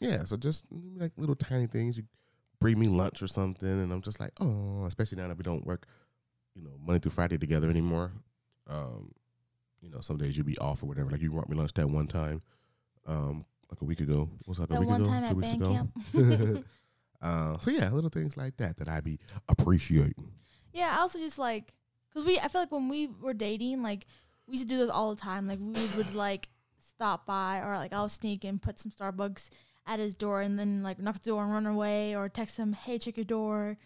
Yeah. So just like little tiny things. You bring me lunch or something, and I'm just like, oh, especially now that we don't work, you know, Monday through Friday together anymore. Um, you know, some days you'd be off or whatever. Like you brought me lunch that one time, um, like a week ago. Was like a That week one ago, time two at weeks band ago. camp. uh, so yeah, little things like that that I'd be appreciating. yeah, I also just like because we. I feel like when we were dating, like we used to do this all the time. Like we would like stop by or like I'll sneak and put some Starbucks at his door and then like knock the door and run away or text him, hey, check your door,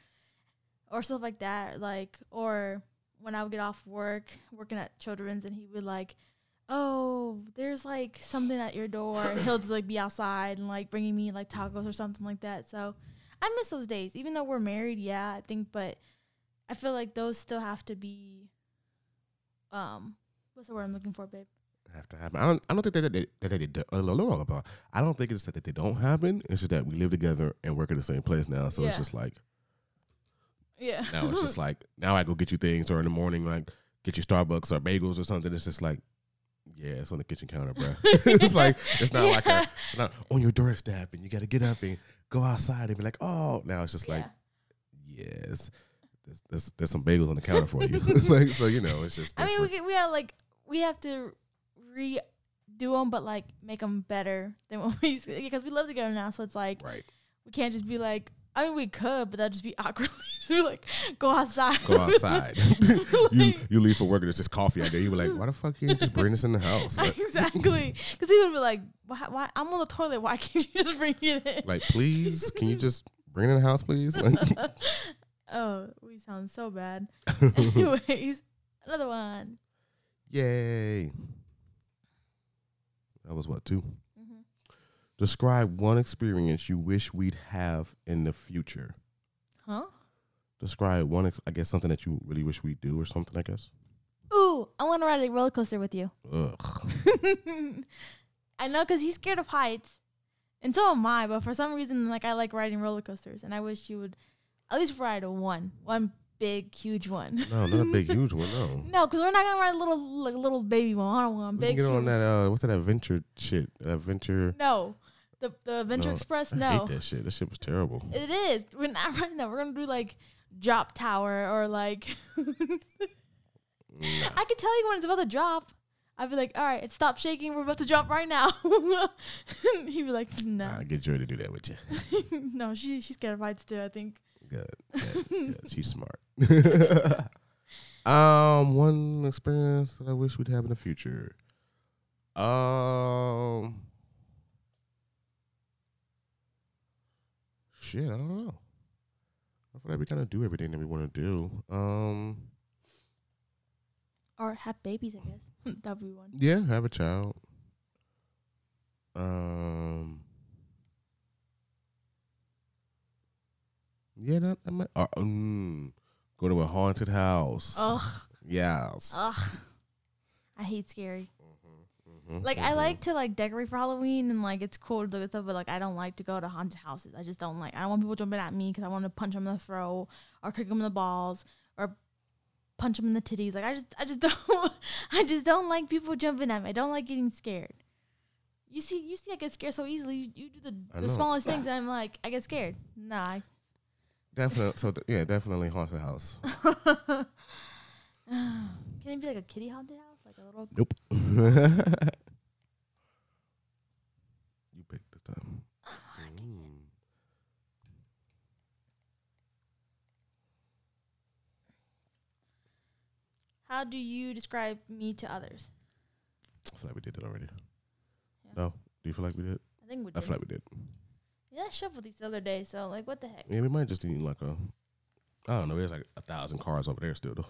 or stuff like that. Like or when I would get off work working at Children's and he would like. Oh, there's like something at your door, and he'll just like be outside and like bringing me like tacos or something like that. So, I miss those days, even though we're married. Yeah, I think, but I feel like those still have to be. Um, what's the word I'm looking for, babe? have to happen. I don't. I don't think that they, that they, did. Uh, I don't think it's that they don't happen. It's just that we live together and work in the same place now. So it's just like Yeah. now it's just like now I go get you things or in the morning like get you Starbucks or bagels or something. It's just like yeah, it's on the kitchen counter, bro. it's like it's not like a not on your doorstep and you got to get up and go outside and be like oh. Now it's just like yeah. yes, there's, there's, there's some bagels on the counter for you. like, so you know, it's just. I mean, we different. we gotta like we have to redo them, but like make them better than what we used to, because we live together now. So it's like right. we can't just be like. I mean, we could, but that'd just be awkward. Just like, go outside. Go outside. you Like- you leave for work and there's just coffee out there. You were like, why the fuck you just bring this in the house? Like, exactly. Because he would be like, why, why? I'm on the toilet. Why can't you just bring it in? like, please, can you just bring it in the house, please? Oh, we sound so bad. Anyways, another one. Yay. That was what, 2 hmm Describe one experience you wish we'd have in the future. Huh? Describe one, ex- I guess, something that you really wish we do or something, I guess. Ooh, I want to ride a roller coaster with you. Ugh. I know, cause he's scared of heights, and so am I. But for some reason, like I like riding roller coasters, and I wish you would at least ride a one, one big, huge one. No, not a big, huge one, no. no, cause we're not gonna ride a little, like a little baby one. I don't want a We can big. get on that, uh, what's that adventure shit? Adventure. No, the the Adventure No, Express. I No, hate that shit. That shit was terrible. it is. We're not riding that. We're gonna do like drop tower or like. Nah. I can tell you when it's about to drop. I'd be like, all right, it's stopped shaking. We're about to drop right now. He'd be like, no. I'll get Joy to do that with you. no, she she's scared of heights too. I think. Good. good, good. She's smart. um, one experience that I wish we'd have in the future. Um, shit, I don't know. I feel like we kind of do everything that we want to do. Um, Or have babies, I guess. That'd be one. yeah, have a child. Um, yeah, that, that might. Uh, um, go to a haunted house. Ugh, Yes. ugh. I hate scary. Mhm, Like I mhm. like to like decorate for Halloween and like it's cool to look at stuff, but like I don't like to go to haunted houses. I just don't like. I don't want people jumping at me because I want to punch them in the throat or kick them in the balls or punch them in the titties. Like I just, I just don't, I just don't like people jumping at me. I don't like getting scared. You see, you see, I get scared so easily. You, you do the, the smallest things, and I'm like, I get scared. Nah. I, Definitely. So th- yeah, definitely haunted house. Can it be like a kitty haunted house, Nope. you picked this time. Mm. How do you describe me to others? I feel like we did it already. Yeah. No. Do you feel like we did? I think we Did. I feel like we did. yeah, I shuffled these the other day, so like, what the heck? Yeah, we might just need like a. I don't know. There's like a thousand cars over there still though.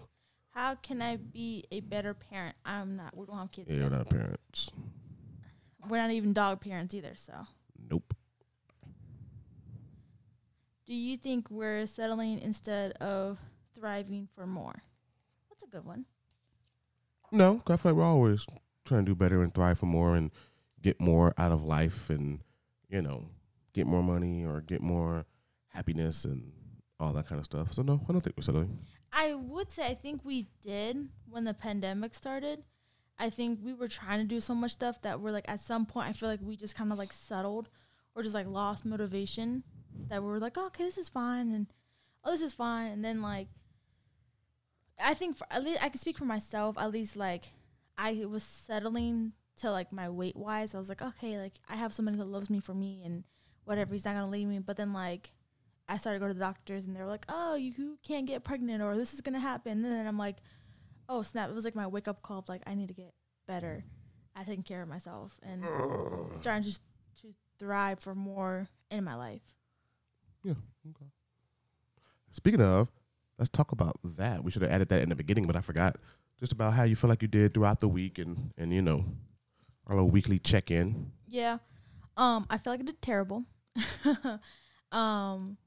How can I be a better parent? I'm not. We don't have kids. Yeah, we're not parents. We're not even dog parents either. So, Nope. do you think we're settling instead of thriving for more? That's a good one. No, I feel like we're always trying to do better and thrive for more and get more out of life and you know get more money or get more happiness and all that kind of stuff. So no, I don't think we're settling. I would say I think we did when the pandemic started. I think we were trying to do so much stuff that we're like at some point I feel like we just kind of like settled or just like lost motivation that we were like, oh, okay, this is fine and oh, this is fine and then like I think for at least I can speak for myself at least like I was settling to like my weight wise. I was like, okay, like I have somebody that loves me for me and whatever, he's not gonna leave me. But then like I started to go to the doctors and they were like, oh, you can't get pregnant or this is gonna happen. And then I'm like, oh snap! It was like my wake up call of like I need to get better at taking care of myself and starting just to thrive for more in my life. Yeah. Okay. Speaking of, let's talk about that. We should have added that in the beginning, but I forgot. Just about how you feel like you did throughout the week and and you know our little weekly check in. Yeah. Um, I feel like I did terrible. um,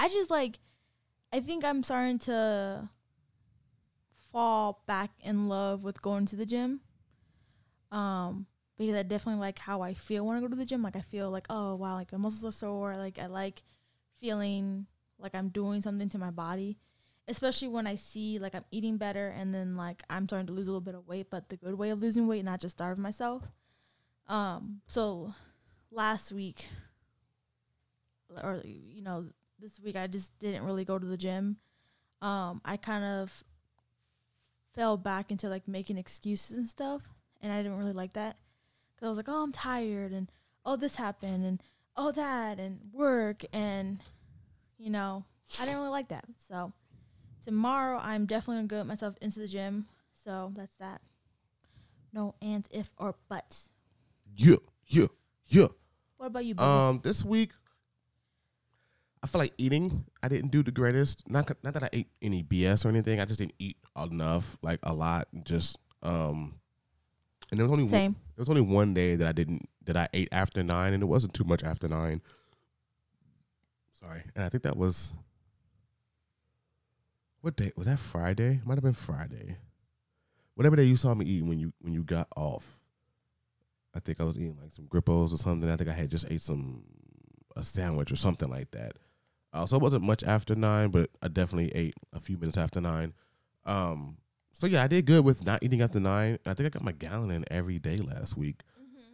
I just like, I think I'm starting to fall back in love with going to the gym. Um, because I definitely like how I feel when I go to the gym. Like I feel like, oh wow, like my muscles are sore. Like I like feeling like I'm doing something to my body. Especially when I see like I'm eating better and then like I'm starting to lose a little bit of weight, but the good way of losing weight, not just starve myself. Um, so last week, or you know, this week I just didn't really go to the gym. um, I kind of fell back into like making excuses and stuff, and I didn't really like that because I was like, oh, I'm tired, and oh, this happened, and oh, that, and work, and you know, I didn't really like that. So tomorrow, I'm definitely gonna get myself into the gym. So that's that. No ands, if, or buts. Yeah, yeah, yeah. What about you, baby? Um, this week, I feel like eating. I didn't do the greatest. Not not that I ate any BS or anything. I just didn't eat enough, like a lot. Just um, and there was only one, there was only one day that I didn't that I ate after nine, and it wasn't too much after nine. Sorry, and I think that was what day was that? Friday? Might have been Friday. Whatever day you saw me eating when you when you got off. I think I was eating like some grippos or something. I think I had just ate some a sandwich or something like that. Uh, so it wasn't much after nine, but I definitely ate a few minutes after nine. Um, so yeah, I did good with not eating after nine. I think I got my gallon in every day last week,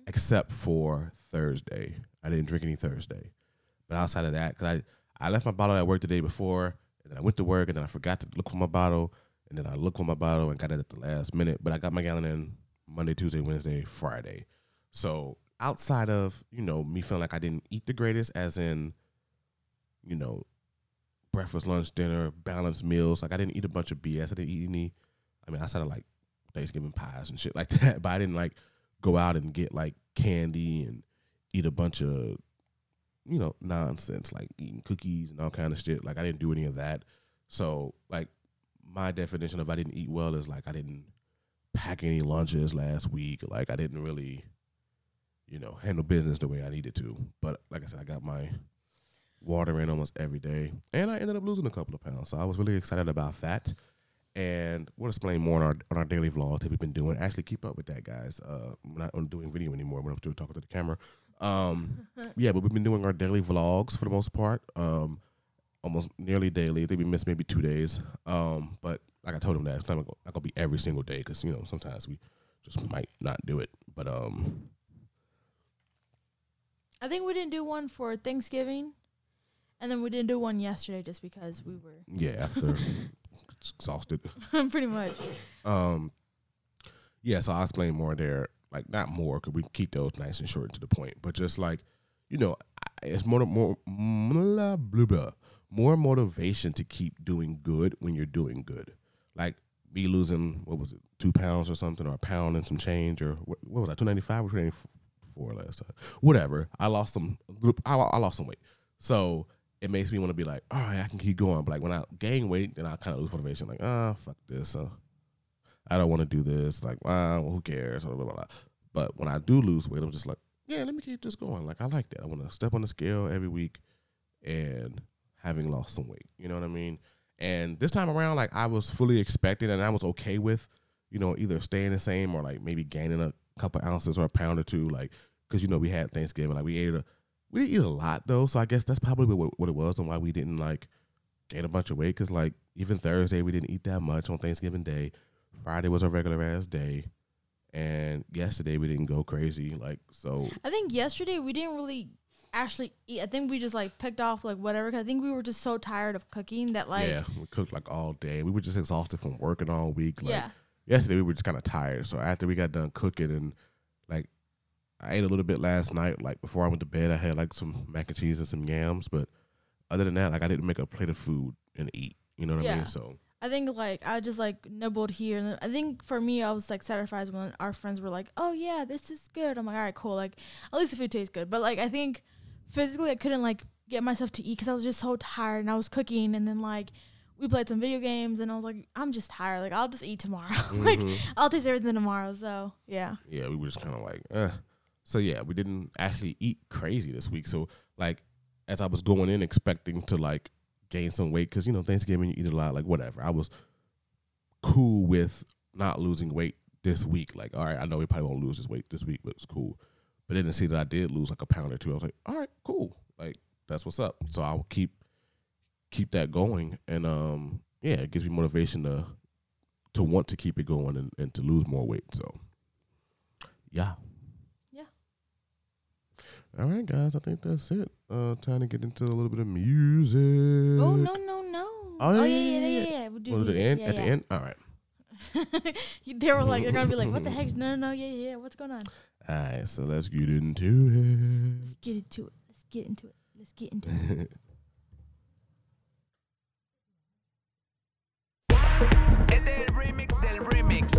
except for Thursday. I didn't drink any Thursday, but outside of that, because I I left my bottle at work the day before, and then I went to work, and then I forgot to look for my bottle, and then I looked for my bottle and got it at the last minute. But I got my gallon in Monday, Tuesday, Wednesday, Friday. So outside of you know me feeling like I didn't eat the greatest, as in you know breakfast, lunch, dinner, balanced meals. Like I didn't eat a bunch of BS. I didn't eat any. I mean, I of like Thanksgiving pies and shit like that, but I didn't like go out and get like candy and eat a bunch of you know nonsense like eating cookies and all kind of shit. Like I didn't do any of that. So like my definition of I didn't eat well is like I didn't pack any lunches last week. Like I didn't really you know, handle business the way I needed to. But like I said, I got my water in almost every day, and I ended up losing a couple of pounds. So I was really excited about that. And we'll explain more on our on our daily vlogs that we've been doing. Actually, keep up with that, guys. Uh, we're not doing video anymore. We're not doing talking to the camera. Um, yeah, but we've been doing our daily vlogs for the most part. Um, almost nearly daily. I think we missed maybe two days. Um, but like I told him that it's not gonna, not gonna be every single day because you know sometimes we just might not do it. But um, I think we didn't do one for Thanksgiving, and then we didn't do one yesterday just because we were yeah, after exhausted. pretty much. Um, yeah, so I'll explain more there. Like not more, cause we keep those nice and short and to the point. But just like, you know, it's more more blah, blah, blah, more motivation to keep doing good when you're doing good. Like me losing what was it, two pounds or something, or a pound and some change, or what, what was I, two ninety five or two ninety four last time? Whatever. I lost some. I, I lost some weight, so it makes me want to be like, all right, I can keep going. But like when I gain weight, then I kind of lose motivation. Like, ah, fuck this. Uh, I don't want to do this. Like, ah, well, who cares? Blah, blah, blah. But when I do lose weight, I'm just like, yeah, let me keep this going. Like, I like that. I want to step on the scale every week and having lost some weight. You know what I mean? And this time around, like, I was fully expecting and I was okay with, you know, either staying the same or like maybe gaining a couple ounces or a pound or two. Like, because, you know, we had Thanksgiving. Like, we ate a, we didn't eat a lot though. So I guess that's probably what, what it was and why we didn't like gain a bunch of weight. Cause like, even Thursday, we didn't eat that much on Thanksgiving Day. Friday was a regular ass day. And yesterday we didn't go crazy. Like, so I think yesterday we didn't really actually eat. I think we just like picked off like whatever. 'cause I think we were just so tired of cooking that like yeah, we cooked like all day. We were just exhausted from working all week. Like, yeah. yesterday we were just kind of tired. So after we got done cooking and like I ate a little bit last night, like before I went to bed, I had like some mac and cheese and some yams. But other than that, like I didn't make a plate of food and eat. You know what I mean? So I think like I just like nibbled here, and I think for me I was like satisfied when our friends were like, "Oh yeah, this is good." I'm like, "All right, cool." Like at least the food tastes good, but like I think physically I couldn't like get myself to eat because I was just so tired, and I was cooking, and then like we played some video games, and I was like, "I'm just tired. Like I'll just eat tomorrow. like Mhm. I'll taste everything tomorrow." So yeah, yeah, we were just kind of like, eh. So yeah, we didn't actually eat crazy this week. So like, as I was going in expecting to like gain some weight, because you know Thanksgiving you eat a lot, like whatever. I was cool with not losing weight this week. Like, all right, I know we probably won't lose this weight this week, but it's cool. But then to see that I did lose like a pound or two, I was like, all right, cool. Like that's what's up. So I'll keep keep that going, and um, yeah, it gives me motivation to to want to keep it going and, and to lose more weight. So yeah. Yeah. All right, guys. I think that's it. Uh, time to get into a little bit of music. Oh no no no! Oh yeah, Oh, yeah, yeah. yeah. yeah. We do Well, at the end, Yeah, at yeah. the end. All right. they were like, they're gonna be like, what the heck? No, no, no, yeah, yeah. yeah. What's going on? All right. So let's get into it. Let's get into it. Let's get into it. Let's get into it. it. Este remix del remix.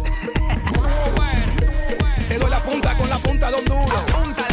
Te la punta con la punta de Honduras.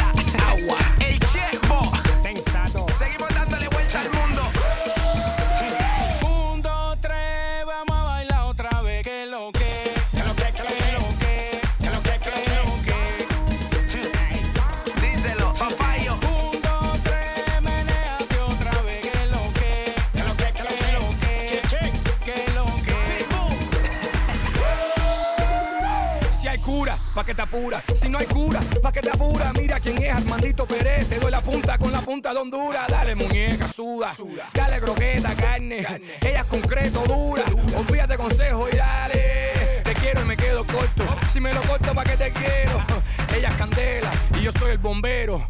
Si no hay cura, pa' que te apura. Mira quién es Armandito Pérez. Te doy la punta con la punta de Honduras. Dale muñeca, suda. Dale croqueta, carne. Ella es concreto, dura. Olvídate consejo y dale. Te quiero y me quedo corto. Si me lo corto, pa' que te quiero. Ella es candela y yo soy el bombero.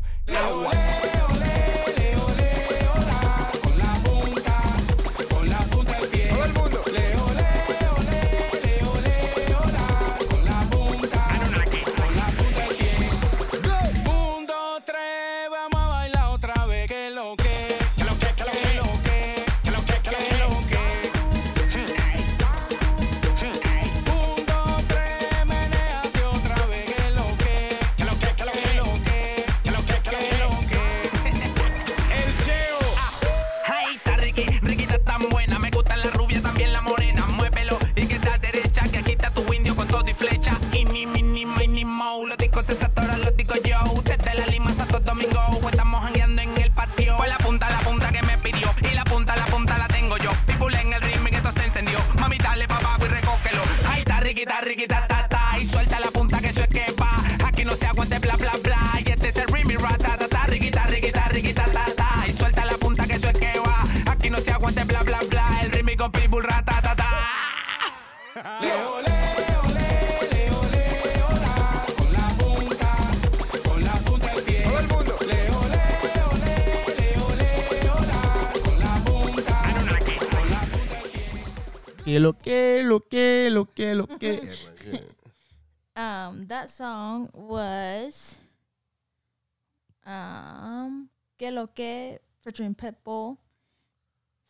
Lo featuring Pitbull.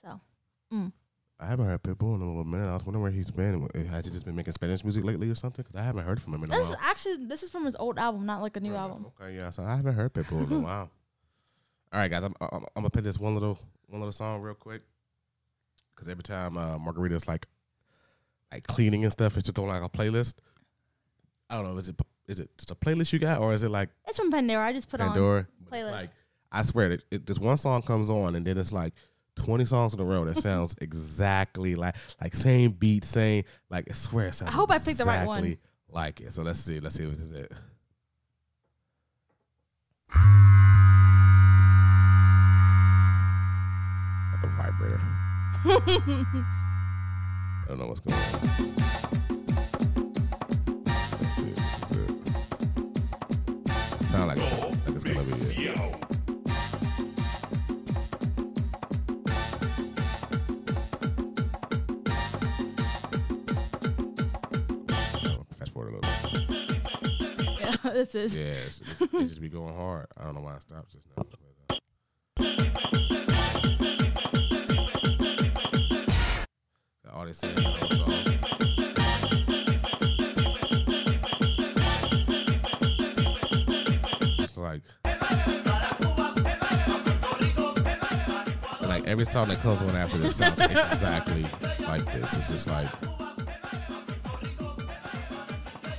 So, mm. I haven't heard Pitbull in a little minute. I was wondering where he's been. Has he just been making Spanish music lately or something? Because I haven't heard from him in a this is while. actually this is from his old album, not like a new Right, album. Okay, yeah. So I haven't heard Pitbull in a while. All right, guys. I'm, I'm, I'm gonna play this one little one little song real quick. Because every time uh, Margarita's like like cleaning and stuff, it's just on like a playlist. I don't know. Is it is it just a playlist you got, or is it like It's from Pandora. I just put on. Pandora? But it's playlist. like I swear that it, this one song comes on, and then it's like. 20 songs in a row that sounds exactly like like same beat, same like I swear it sounds I hope I picked the right one. exactly Like it. So let's see. Let's see if this is it. Like a vibrator. I don't know what's going on. This is. Yeah, it's, it just be going hard. I don't know why I stopped just now. All they say is the whole song. It's like, like every song that comes on after this sounds exactly like this. It's just like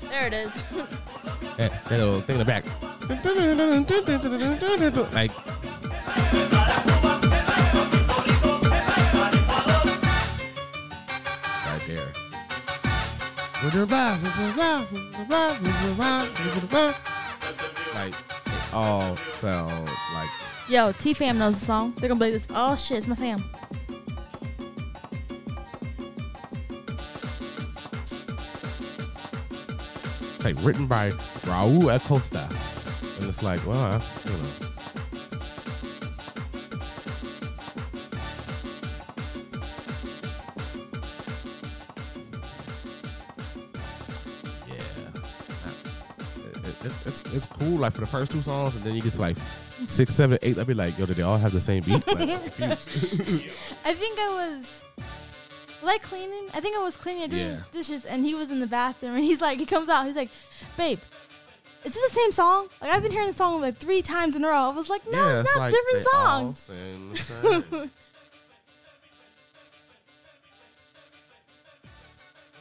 There it is. that, little thing in the back. Like right there. Like it all sound like Yo, T Fam knows the song. They're gonna like this. Oh shit, it's my Sam. like written by Raul Acosta. And it's like, well, you know. Yeah. It's, it's, it's cool, like for the first two songs, and then you get to like six, seven, eight. I'd be like, yo, did they all have the same beat? Like, I think I was like cleaning. I think I was cleaning or doing Yeah. dishes, and he was in the bathroom, and he's like, he comes out, he's like, "Babe, is this the same song? Like I've been hearing the song like three times in a row." I was like, "No, yeah, it's, not like different song." they all sing the same.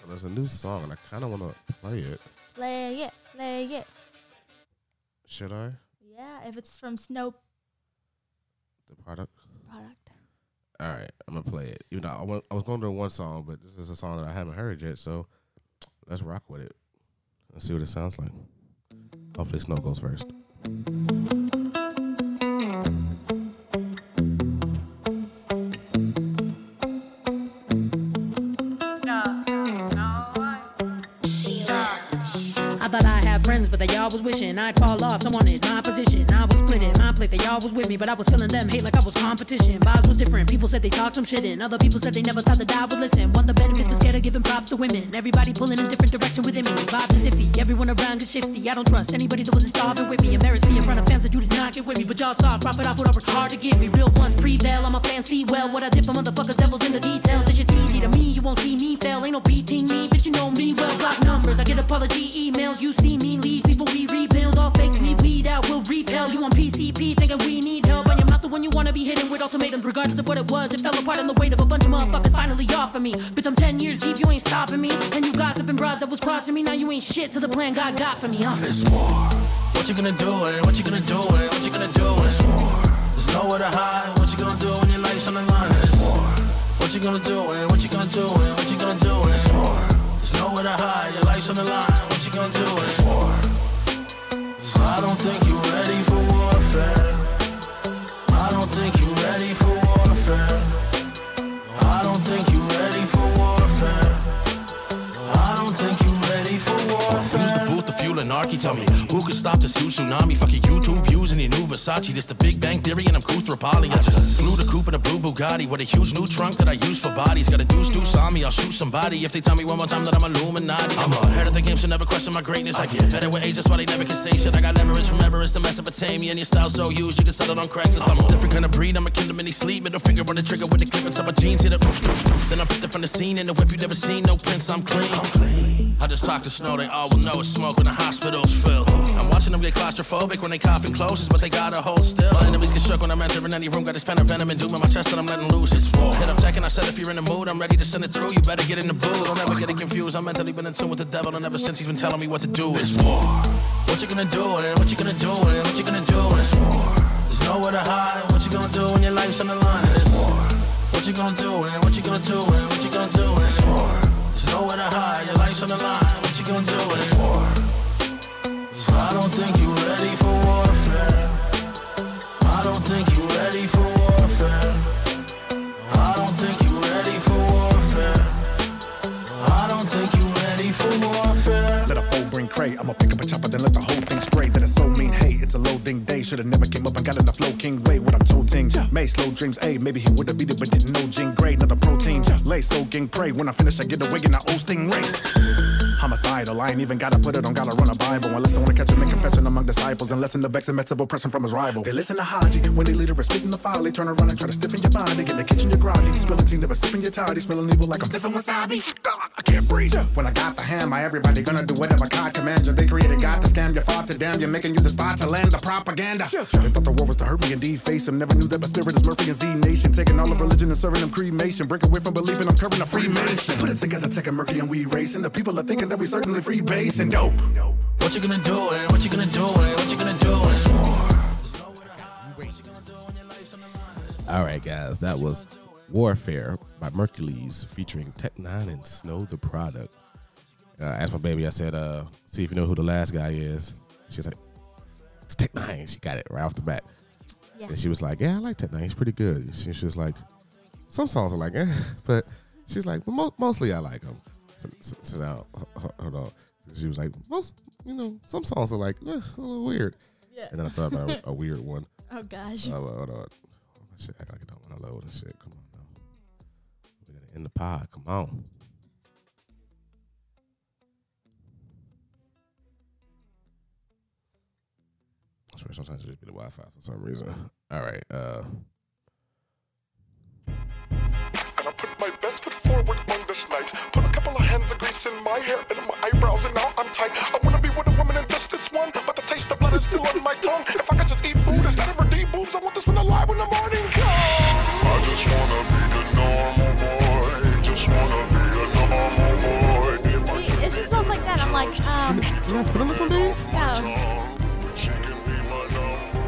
There's a new song, and I kind of want to play it. Play it, play it. Should I? Yeah, if it's from Snow Tha Product. product. All right, I'm gonna play it. You know, I, wa- I was going to do one song, but this is a song that I haven't heard yet, so let's rock with it. Let's see what it sounds like. Hopefully, Snow goes first. I thought I had friends, but they all was wishing I'd fall off. Someone in my position. I was split it, my plate. They all was with me, but I was feeling them hate like I was competition. Vibes was different. People said they talked some shit, and other people said they never thought that I would listen. Want the benefits, but scared of giving props to women. Everybody pulling in different direction within me. Vibes is iffy. Everyone around is shifty. I don't trust anybody that wasn't starving with me. Embarrassed me in front of fans that you did not get with me, but y'all soft. Profit off what I worked hard to get me. Real ones prevail. I'm a fan. See well what I did for motherfuckers. Devils in the details. It's just easy to me. You won't see me fail. Ain't no beating me, bitch. You know me well. Block numbers. I get apology emails. You see me leave. People we rebuild. All fakes we weed out. We'll repel. You on PCP thinking we need help. I am not the one you wanna be hitting with ultimatums. Regardless of what it was, it fell apart on the weight of a bunch of motherfuckers finally off of me. Bitch, I'm 10 years deep. You ain't stopping me. And you gossiping broads that was crossing me. Now you ain't shit to the plan God got for me, huh? It's war. What you gonna do it? What you gonna do it? What you gonna do it? It's war. There's nowhere to hide. What you gonna do when your life's on the line? It's war. What you gonna do it? What you gonna do it? What you gonna do it? It's war. There's nowhere to hide. Your life's on the line. What you gonna do it? It's war. I don't think you're ready for warfare. Anarchy. Tell me, who could stop this huge tsunami? Fuck your YouTube views and your new Versace. This the Big Bang Theory, and I'm Koothrappali. I just flew the coupe in a blue Bugatti with a huge new trunk that I use for bodies. Got a deuce deuce on me, I'll shoot somebody if they tell me one more time that I'm Illuminati. I'm ahead of the game, so never question my greatness. I get better with age, that's why they never can say shit. I got leverage from Everest to Mesopotamia, and your style so used you can sell it on Craigslist. I'm a different kind of breed, I'm a kingdom in sleep. Middle finger on the trigger with the clip inside my jeans. Hit it, then I'm picked it from the scene in the whip you never seen. No prints, I'm clean. I just talk to Snow, they all will know it's smoke when the hospital's filled. I'm watching them get claustrophobic when they cough coughing closest, but they gotta hold still. My enemies get shook when I'm entering any room. Got this pen of venom and doom in my chest that I'm letting loose. It's war. Hit up tech and I said if you're in the mood, I'm ready to send it through. You better get in the booth. Don't ever get it confused. I'm mentally been in tune with the devil, and ever since he's been telling me what to do. It's war. What you gonna do it? What you gonna do it? What you gonna do it? It's war. There's nowhere to hide. What you gonna do when your life's on the line? It's war. What you gonna do it? What you gonna do it? What you gonna do it? It's war. There's nowhere to hide. Your life's on the line. What you gonna do it? It's war. I don't think you're ready for warfare. I don't think you're ready for warfare. I don't think you're ready for warfare. I don't think you're ready for warfare. Let a foe bring cray. I'ma pick up a chopper, then let the whole thing spray. That is so mean. Hey, it's a loading day. Should've never came up and got the flow king way. What I'm toting. May slow dreams. Ayy, maybe he would've beat it, but didn't know Jing Gray. Another protein. Lay so gang pray. When I finish, I get away and I owe stingray. Homicidal, I ain't even gotta put it on, gotta run a Bible. Unless I wanna catch him in confession among disciples and lessen the vex and mess of oppression from his rival. They listen to Haji when they leader is spitting the file. They turn around and try to stiffen your body. Get the kitchen, you're groggy. Spilling tea, never sipping your toddy. Smelling evil like I'm sniffing wasabi. I can't breathe. When I got the hammer, everybody gonna do whatever God commands you. They created God to scam you, fought to damn you, making you the spot to land the propaganda. They thought the war was to hurt me and deface him. Never knew that my spirit is Murphy and Z Nation. Taking all of religion and serving them cremation. Break away from believing I'm covering a Freemason. Put it together, take a murky and we racing. The people are thinking that we certainly free base and dope. What you gonna do it? What you gonna do it? What you gonna do it? It's war. All right, guys, that was Warfare by Merkules featuring Tech N9ne and Snow Tha Product. Uh, I asked my baby, I said, uh, see if you know who the last guy is. She's like, it's Tech N9ne. She got it right off the bat. Yeah. And she was like, yeah, I like Tech N9ne. He's pretty good. She, she was like, some songs are like, eh, but she's like, well, mo- mostly I like him. So, so, so now, ho- ho- hold on. She was like, most, you know, some songs are like, eh, a little weird. Yeah. And then I thought about a, a weird one. Oh gosh. Oh, hold on. Shit, I gotta don't want to load and shit. Come on now. We gotta end the pod. Come on. Sometimes it just be the Wi-Fi for some reason. All right. Uh, And I put my best foot forward on this night. Put a couple of hands of grease in my hair and in my eyebrows, and now I'm tight. I wanna be with a woman and just this one, but the taste of blood is still on my tongue. If I could just eat food instead of her deep boobs, I want this one alive when the morning comes. I just wanna be a normal boy. Just wanna be a normal boy. It's just stuff like that. I'm like, um, you not feeling this one, babe? no,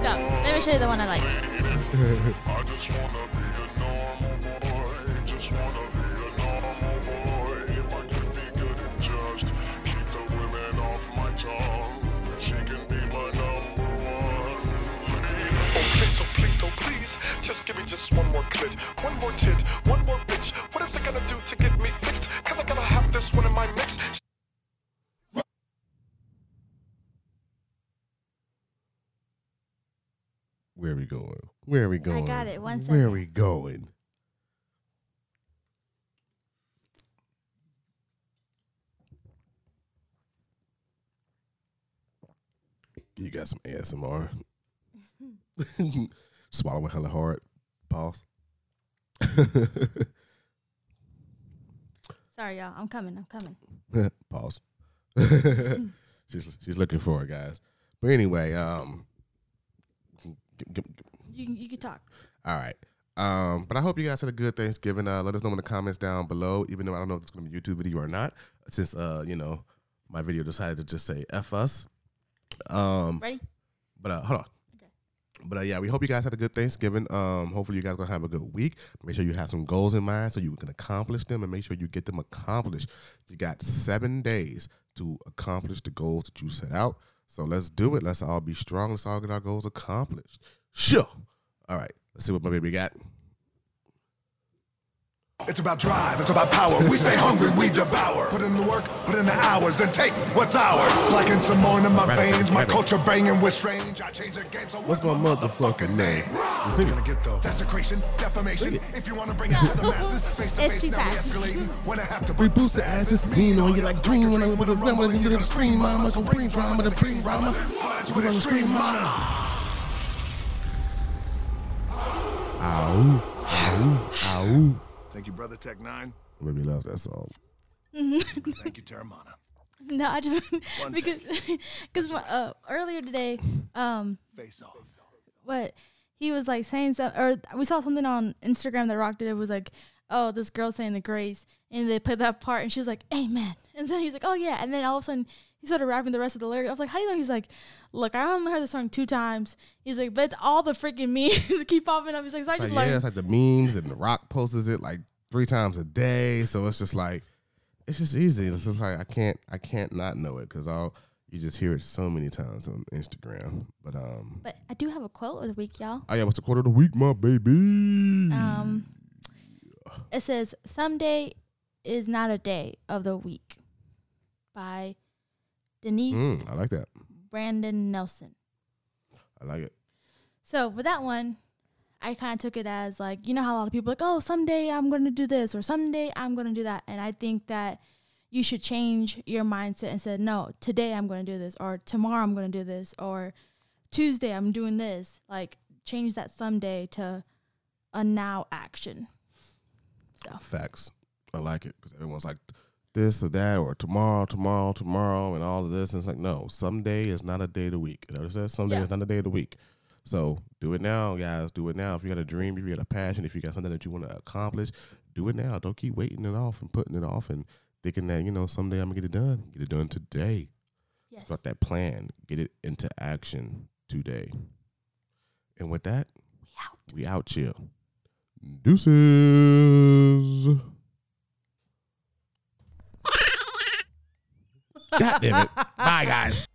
number. Let me show you the one I like. I just wanna be a normal boy. Just wanna be a normal boy. If I could be good and just keep the women off my tongue, she can be my number one. Oh please, oh please, oh please, just give me just one more clit, one more tit, one more bitch. What is it gonna do to get me fixed? Cause I gotta have this one in my mix. Where are we going? Where are we going? I got it. One Where are we going? You got some ASMR. Swallowing hella hard. Pause. Sorry, y'all. I'm coming. I'm coming. Pause. she's she's looking for it, guys. But anyway, um, You can you can talk. all right. Um, but I hope you guys had a good Thanksgiving. Uh, let us know in the comments down below. Even though I don't know if it's gonna be a YouTube video or not, since uh, you know, my video decided to just say "f us." Um, Ready? but uh, hold on. Okay. But uh, yeah, we hope you guys had a good Thanksgiving. Um, hopefully you guys gonna have a good week. Make sure you have some goals in mind so you can accomplish them, and make sure you get them accomplished. You got seven days to accomplish the goals that you set out. So let's do it. Let's all be strong. Let's all get our goals accomplished. Sure. All right. Let's see what my baby got. It's about drive, it's about power. We stay hungry, we devour. Put in the work, put in the hours, and take what's ours. Like in Simone in my Rabbit, veins, my rabbit. culture banging with strange. I change the game, so What's my motherfucking name? You It's gonna get though. Desecration, defamation. If you wanna bring it to the masses, face to face, too now we fast. escalating. When I have to We boost the asses, lean on you like dream when I'm with a rumble and you get a scream, mama. So bring drama to bring drama. with extreme mama. Ow, ow, ow. Thank you, brother Tech N9ne. Baby loves that song. Thank you, Terramana. No, I just One because because uh, earlier today, um, Face off. what he was like saying something, or we saw something on Instagram that Rock did. It was like, oh, this girl saying the grace, and they put that part, and she was like, Amen, and then he's like, oh yeah, and then all of a sudden he started rapping the rest of the lyrics. I was like, how do you know? He's like, look, I only heard the song two times. He's like, but it's all the freaking memes keep popping up. He's like, so I Like, just yeah, learned. it's like the memes and the Rock posts it like three times a day. So it's just like, it's just easy. It's just like I can't, I can't not know it because all you just hear it so many times on Instagram. But um, But I do have a quote of the week, y'all. oh yeah, what's the quarter of the week, my baby? Um, it says, "Someday is not a day of the week," by Denise Mm, I like that. Brennan-Nelson. I like it. So with that one, I kind of took it as like you know how a lot of people are like, oh, someday I'm going to do this or someday I'm going to do that, and I think that you should change your mindset and say, no, today I'm going to do this, or tomorrow I'm going to do this, or Tuesday I'm doing this. Like change that someday to a now action. So Facts. I like it because everyone's like this or that or tomorrow, tomorrow, tomorrow, and all of this. And it's like, no, someday is not a day of the week. You know what it says? Someday Yeah. is not a day of the week. So do it now, guys. Do it now. If you got a dream, if you got a passion, if you got something that you want to accomplish, do it now. Don't keep waiting it off and putting it off and thinking that, you know, someday I'm going to get it done. Get it done today. yes, that plan. Get it into action today. And with that, we out. we out chill. Deuces. God damn it. Bye, guys.